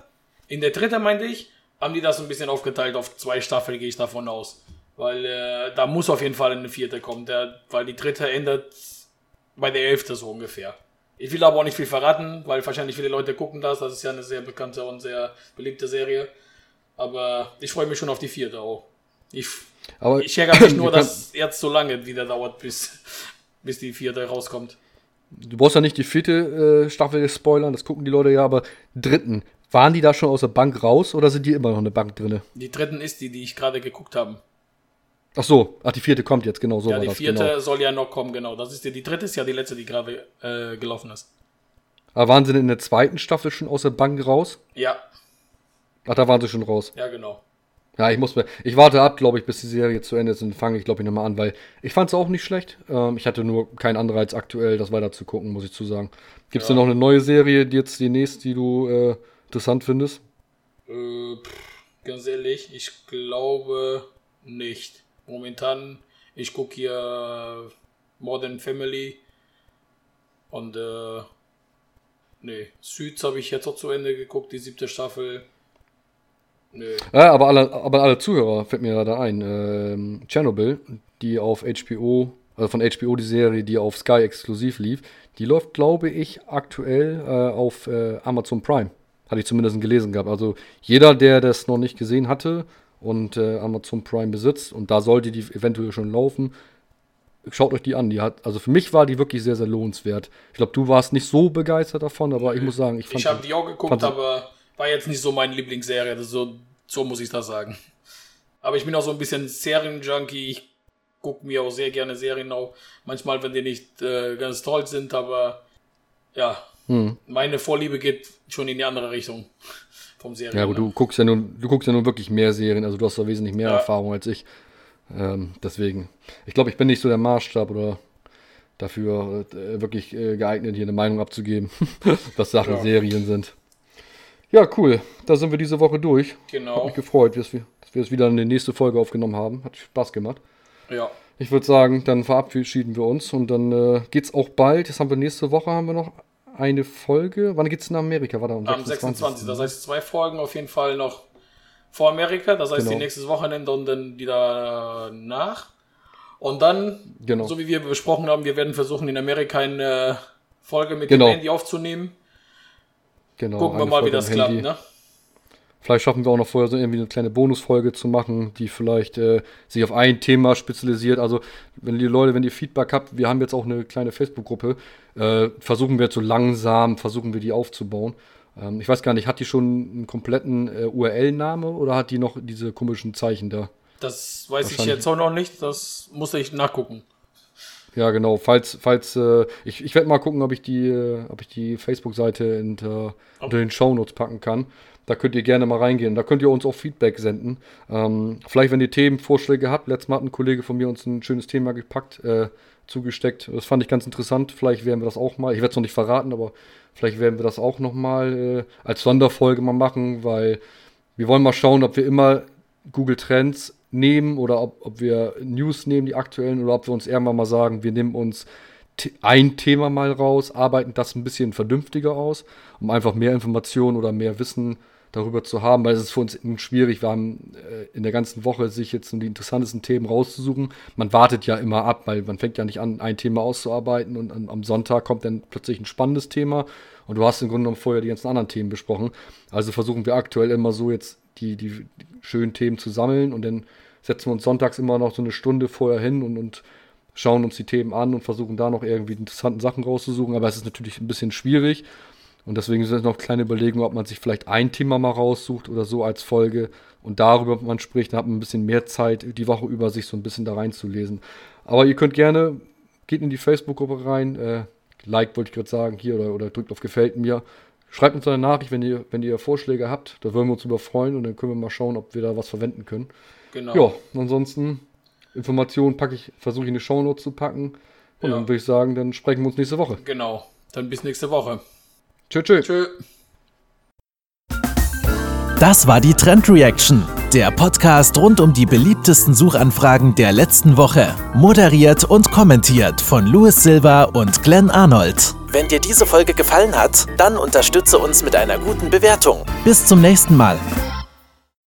in der dritte meinte ich, haben die das ein bisschen aufgeteilt auf zwei Staffeln, gehe ich davon aus. Weil äh, da muss auf jeden Fall eine vierte kommen, der, weil die dritte endet bei der elfte so ungefähr. Ich will aber auch nicht viel verraten, weil wahrscheinlich viele Leute gucken das. Das ist ja eine sehr bekannte und sehr beliebte Serie. Aber ich freue mich schon auf die vierte auch. Ich, aber ich ärgere mich nur, dass jetzt so lange wieder dauert, bis, bis die vierte rauskommt. Du brauchst ja nicht die vierte äh, Staffel spoilern, das gucken die Leute ja, aber dritten. Waren die da schon aus der Bank raus oder sind die immer noch in der Bank drin? Die dritten ist die, die ich gerade geguckt habe. Ach so, ach, die vierte kommt jetzt, genau so. Ja, die das, vierte genau. soll ja noch kommen, genau. Das ist die, die dritte ist ja die letzte, die gerade äh, gelaufen ist. Aber waren sie denn in der zweiten Staffel schon aus der Bank raus? Ja. Ach, da waren sie schon raus. Ja, genau. Ja, ich muss mir, ich warte ab, glaube ich, bis die Serie zu Ende ist und fange ich, glaube ich, nochmal an, weil ich fand es auch nicht schlecht. Ähm, ich hatte nur keinen Anreiz aktuell, das weiter zu gucken, muss ich zu sagen. Gibt es ja. denn noch eine neue Serie, die jetzt die nächste, die du äh, interessant findest? Äh, pff, ganz ehrlich, ich glaube nicht. Momentan, ich gucke hier Modern Family und äh, nee, Süds habe ich jetzt auch zu Ende geguckt, die siebte Staffel. Nö. Ja, aber alle, aber alle Zuhörer fällt mir gerade ein. Ähm, Chernobyl, die auf HBO, also von HBO die Serie, die auf Sky exklusiv lief, die läuft, glaube ich, aktuell äh, auf äh, Amazon Prime. Hatte ich zumindest gelesen gehabt. Also jeder, der das noch nicht gesehen hatte und äh, Amazon Prime besitzt, und da sollte die eventuell schon laufen, schaut euch die an. Die hat, also für mich war die wirklich sehr, sehr lohnenswert. Ich glaube, du warst nicht so begeistert davon, aber ich muss sagen, ich fand. Ich habe die auch geguckt, aber war jetzt nicht so meine Lieblingsserie. So, so muss ich das sagen. Aber ich bin auch so ein bisschen Serienjunkie. Ich gucke mir auch sehr gerne Serien auch. Manchmal, wenn die nicht äh, ganz toll sind, aber ja, hm. meine Vorliebe geht schon in die andere Richtung vom Serien. Ja, aber du guckst ja nun, du guckst ja nun wirklich mehr Serien, also du hast da wesentlich mehr ja. Erfahrung als ich. Ähm, deswegen, ich glaube, ich bin nicht so der Maßstab oder dafür äh, wirklich äh, geeignet, hier eine Meinung abzugeben, was Sachen ja. Serien sind. Ja, cool. Da sind wir diese Woche durch. Genau. Hat mich gefreut, dass wir, dass wir es wieder in die nächste Folge aufgenommen haben. Hat Spaß gemacht. Ja. Ich würde sagen, dann verabschieden wir uns und dann äh, es auch bald. Jetzt haben wir nächste Woche haben wir noch eine Folge. Wann geht es nach Amerika? War da am 26. 26. Das heißt zwei Folgen auf jeden Fall noch vor Amerika. Das heißt genau. die nächstes Wochenende und dann wieder nach. Und dann, genau. so wie wir besprochen haben, wir werden versuchen in Amerika eine Folge mit genau. dem Handy aufzunehmen. Genau. Gucken wir mal, Folge wie das klappt, ne? Vielleicht schaffen wir auch noch vorher so irgendwie eine kleine Bonusfolge zu machen, die vielleicht äh, sich auf ein Thema spezialisiert. Also, wenn die Leute, wenn ihr Feedback habt, wir haben jetzt auch eine kleine Facebook-Gruppe, äh, versuchen wir jetzt so langsam, versuchen wir die aufzubauen. Ähm, ich weiß gar nicht, hat die schon einen kompletten äh, URL-Name oder hat die noch diese komischen Zeichen da? Das weiß ich jetzt auch noch nicht, das muss ich nachgucken. Ja, genau. Falls, falls, äh, ich, ich werde mal gucken, ob ich die, äh, ob ich die Facebook-Seite unter, unter den Shownotes packen kann. Da könnt ihr gerne mal reingehen. Da könnt ihr uns auch Feedback senden. Ähm, vielleicht, wenn ihr Themenvorschläge habt. Letztes Mal hat ein Kollege von mir uns ein schönes Thema gepackt, äh, zugesteckt. Das fand ich ganz interessant. Vielleicht werden wir das auch mal. Ich werde es noch nicht verraten, aber vielleicht werden wir das auch noch mal äh, als Sonderfolge mal machen, weil wir wollen mal schauen, ob wir immer Google Trends nehmen oder ob, ob wir News nehmen, die aktuellen, oder ob wir uns irgendwann mal sagen, wir nehmen uns ein Thema mal raus, arbeiten das ein bisschen vernünftiger aus, um einfach mehr Informationen oder mehr Wissen darüber zu haben, weil es ist für uns schwierig. Wir haben äh, in der ganzen Woche sich jetzt die interessantesten Themen rauszusuchen. Man wartet ja immer ab, weil man fängt ja nicht an, ein Thema auszuarbeiten und an, am Sonntag kommt dann plötzlich ein spannendes Thema und du hast im Grunde genommen vorher die ganzen anderen Themen besprochen. Also versuchen wir aktuell immer so jetzt die, die, die schönen Themen zu sammeln und dann setzen wir uns sonntags immer noch so eine Stunde vorher hin und, und schauen uns die Themen an und versuchen da noch irgendwie interessante Sachen rauszusuchen. Aber es ist natürlich ein bisschen schwierig und deswegen sind es noch kleine Überlegungen, ob man sich vielleicht ein Thema mal raussucht oder so als Folge und darüber man spricht, dann hat man ein bisschen mehr Zeit, die Woche über sich so ein bisschen da reinzulesen. Aber ihr könnt gerne, geht in die Facebook-Gruppe rein, äh, like wollte ich gerade sagen, hier oder, oder drückt auf Gefällt mir. Schreibt uns eine Nachricht, wenn ihr, wenn ihr Vorschläge habt. Da würden wir uns über freuen und dann können wir mal schauen, ob wir da was verwenden können. Genau. Ja, ansonsten Informationen packe ich, versuche ich in die Shownotes zu packen. Und ja. dann würde ich sagen, dann sprechen wir uns nächste Woche. Genau. Dann bis nächste Woche. Tschö, tschö. Tschö. Das war die Trend Reaction, der Podcast rund um die beliebtesten Suchanfragen der letzten Woche. Moderiert und kommentiert von Louis Silva und Glenn Arnold. Wenn dir diese Folge gefallen hat, dann unterstütze uns mit einer guten Bewertung. Bis zum nächsten Mal.